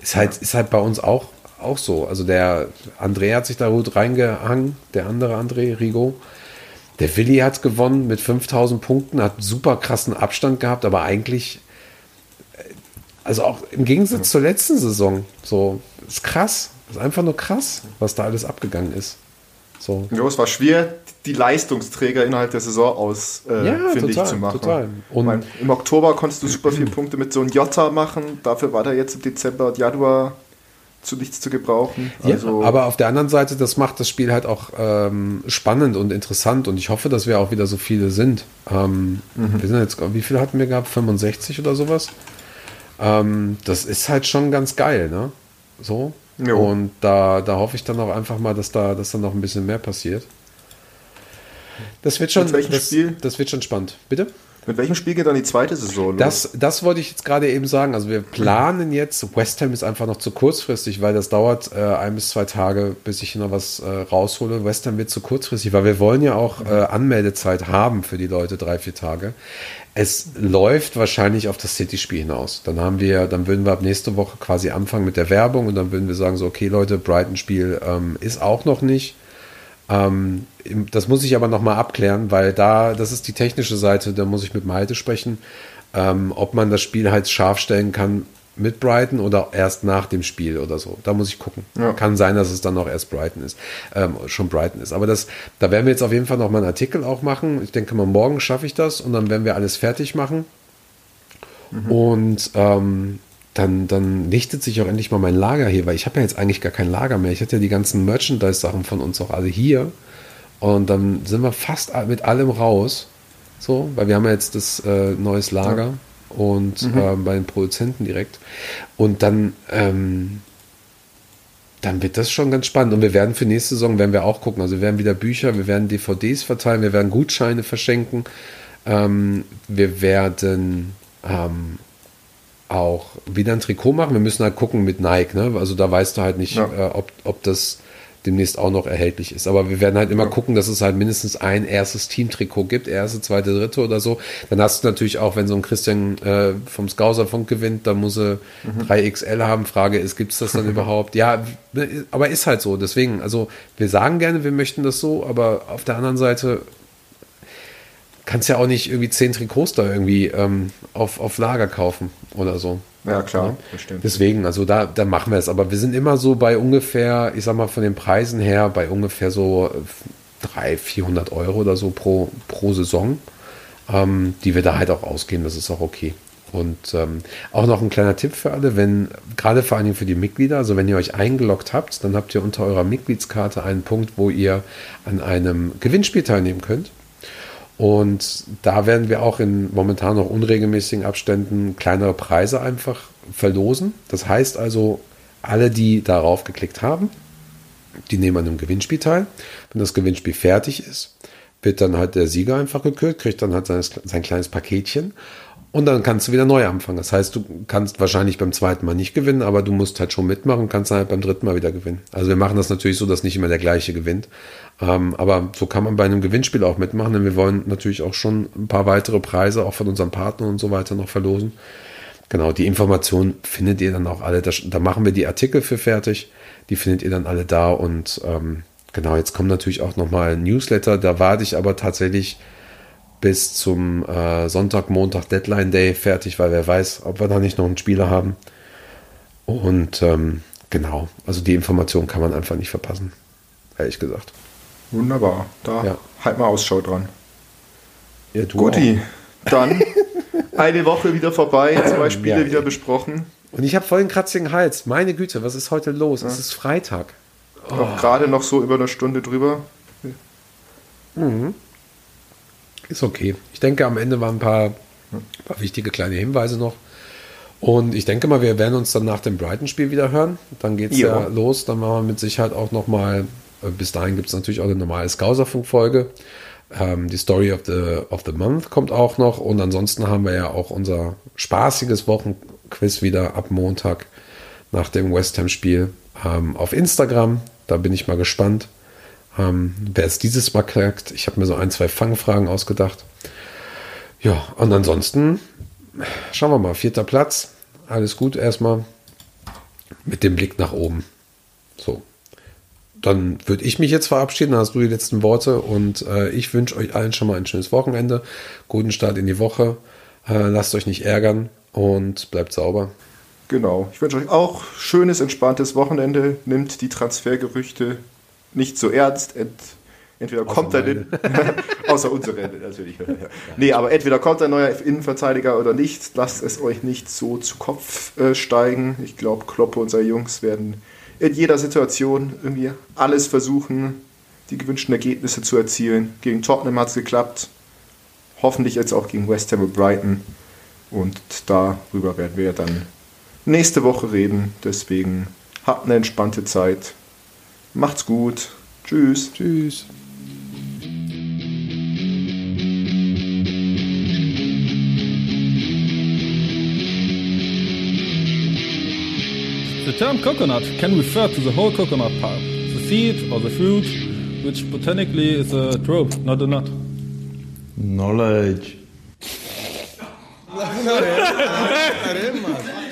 Ist halt, ist halt bei uns auch, auch so. Also der André hat sich da gut reingehangen, der andere André, Rigo. Der Willi hat gewonnen mit 5000 Punkten, hat super krassen Abstand gehabt, aber eigentlich, äh, also auch im Gegensatz zur letzten Saison, so, ist krass. Ist einfach nur krass, was da alles abgegangen ist. So. Ja, es war schwer, die Leistungsträger innerhalb der Saison ausfindig Ja, äh, zu machen. total. Ich Und mein, Im Oktober konntest du super viele Punkte mit so einem Jota machen, dafür war der jetzt im Dezember und Januar zu nichts zu gebrauchen. Also, ja, aber auf der anderen Seite, das macht das Spiel halt auch ähm, spannend und interessant und ich hoffe, dass wir auch wieder so viele sind. Ähm, Mhm. Wir sind jetzt, wie viele hatten wir gehabt? 65 oder sowas? Ähm, das ist halt schon ganz geil, ne? So. Jo. Und da, da hoffe ich dann auch einfach mal, dass da, dass da noch ein bisschen mehr passiert. Das wird schon, das, das wird schon spannend. Bitte? Mit welchem Spiel geht dann die zweite Saison los? Das, das wollte ich jetzt gerade eben sagen. Also wir planen jetzt, West Ham ist einfach noch zu kurzfristig, weil das dauert äh, ein bis zwei Tage, bis ich noch was äh, raushole. West Ham wird zu kurzfristig, weil wir wollen ja auch äh, Anmeldezeit haben für die Leute, drei, vier Tage. Es läuft wahrscheinlich auf das City-Spiel hinaus. Dann haben wir, dann würden wir ab nächste Woche quasi anfangen mit der Werbung und dann würden wir sagen, so, okay, Leute, Brighton-Spiel ähm, ist auch noch nicht. Ähm, das muss ich aber nochmal abklären, weil da, das ist die technische Seite, da muss ich mit Malte sprechen, ähm, ob man das Spiel halt scharf stellen kann mit Brighton oder erst nach dem Spiel oder so. Da muss ich gucken. Ja. Kann sein, dass es dann noch erst Brighton ist, ähm, schon Brighton ist. Aber das, da werden wir jetzt auf jeden Fall nochmal einen Artikel auch machen. Ich denke mal, morgen schaffe ich das und dann werden wir alles fertig machen. Und ähm, dann, dann lichtet sich auch endlich mal mein Lager hier, weil ich habe ja jetzt eigentlich gar kein Lager mehr. Ich hatte ja die ganzen Merchandise-Sachen von uns auch alle hier. Und dann sind wir fast mit allem raus. So, weil wir haben ja jetzt das äh, neues Lager und ähm, bei den Produzenten direkt. Und dann, ähm, dann wird das schon ganz spannend. Und wir werden für nächste Saison werden wir auch gucken. Also wir werden wieder Bücher, wir werden DVDs verteilen, wir werden Gutscheine verschenken. Ähm, wir werden ähm, auch wieder ein Trikot machen. Wir müssen halt gucken mit Nike. Ne? Also da weißt du halt nicht, Ja. äh, ob, ob das demnächst auch noch erhältlich ist. Aber wir werden halt immer gucken, dass es halt mindestens ein erstes Teamtrikot gibt, erste, zweite, dritte oder so. Dann hast du natürlich auch, wenn so ein Christian äh, vom Skauserfunk gewinnt, dann muss er 3XL haben. Frage ist, gibt es das dann überhaupt? Ja, aber ist halt so. Deswegen, also wir sagen gerne, wir möchten das so, aber auf der anderen Seite kannst ja auch nicht irgendwie zehn Trikots da irgendwie ähm, auf, auf Lager kaufen oder so. ja, klar, bestimmt. Deswegen, also da, da machen wir es. Aber wir sind immer so bei ungefähr, ich sag mal von den Preisen her, bei ungefähr so 300, 400 Euro oder so pro, pro Saison, ähm, die wir da halt auch ausgeben. Das ist auch okay. Und ähm, auch noch ein kleiner Tipp für alle, wenn, gerade vor allen Dingen für die Mitglieder, also wenn ihr euch eingeloggt habt, dann habt ihr unter eurer Mitgliedskarte einen Punkt, wo ihr an einem Gewinnspiel teilnehmen könnt. Und da werden wir auch in momentan noch unregelmäßigen Abständen kleinere Preise einfach verlosen. Das heißt also, alle, die darauf geklickt haben, die nehmen an einem Gewinnspiel teil. Wenn das Gewinnspiel fertig ist, wird dann halt der Sieger einfach gekürt, kriegt dann halt sein, sein kleines Paketchen und dann kannst du wieder neu anfangen. Das heißt, du kannst wahrscheinlich beim zweiten Mal nicht gewinnen, aber du musst halt schon mitmachen und kannst dann halt beim dritten Mal wieder gewinnen. Also wir machen das natürlich so, dass nicht immer der gleiche gewinnt. Ähm, aber so kann man bei einem Gewinnspiel auch mitmachen, denn wir wollen natürlich auch schon ein paar weitere Preise auch von unseren Partnern und so weiter noch verlosen. Genau, die Informationen findet ihr dann auch alle. Da, da machen wir die Artikel für fertig. Die findet ihr dann alle da. Und ähm, genau, jetzt kommt natürlich auch nochmal ein Newsletter. Da warte ich aber tatsächlich bis zum äh, Sonntag, Montag, Deadline Day fertig, weil wer weiß, ob wir da nicht noch einen Spieler haben. Und ähm, genau, also die Information kann man einfach nicht verpassen. Ehrlich gesagt. Wunderbar. Da Ja. halt mal Ausschau dran. Ja, Guti, dann eine Woche wieder vorbei, zwei Spiele Ja, wieder besprochen. auch. Und ich habe voll den kratzigen Hals. Meine Güte, was ist heute los? Es ist Freitag. Auch gerade noch so über eine Stunde drüber. Ist okay. Ich denke, am Ende waren ein paar, paar wichtige kleine Hinweise noch. Und ich denke mal, wir werden uns dann nach dem Brighton-Spiel wieder hören. Dann geht es Ja. los. Dann machen wir mit Sicherheit auch nochmal, bis dahin gibt es natürlich auch eine normale Skauserfunk-Folge. Ähm, die Story of the, of the Month kommt auch noch. Und ansonsten haben wir ja auch unser spaßiges Wochenquiz wieder ab Montag nach dem West Ham-Spiel ähm, auf Instagram. Da bin ich mal gespannt, ähm, wer es dieses Mal knackt. Ich habe mir so ein, zwei Fangfragen ausgedacht. Ja, und ansonsten schauen wir mal. Vierter Platz. Alles gut erstmal. Mit dem Blick nach oben. So. dann würde ich mich jetzt verabschieden. Dann hast du die letzten Worte und äh, ich wünsche euch allen schon mal ein schönes Wochenende. Guten Start in die Woche. Äh, lasst euch nicht ärgern und bleibt sauber. Genau. Ich wünsche euch auch schönes, entspanntes Wochenende. Nimmt die Transfergerüchte nicht so ernst. Ent entweder außer kommt ein, außer unsere natürlich. Ja. Nee, aber entweder kommt ein neuer Innenverteidiger oder nicht. Lasst es euch nicht so zu Kopf äh, steigen. Ich glaube, Kloppe und seine Jungs werden in jeder Situation irgendwie alles versuchen, die gewünschten Ergebnisse zu erzielen. Gegen Tottenham hat es geklappt. Hoffentlich jetzt auch gegen West Ham und Brighton. Und darüber werden wir dann nächste Woche reden. Deswegen habt eine entspannte Zeit. Macht's gut. Tschüss. Tschüss. The term coconut can refer to the whole coconut palm, the seed or the fruit, which botanically is a drupe, not a nut. Knowledge.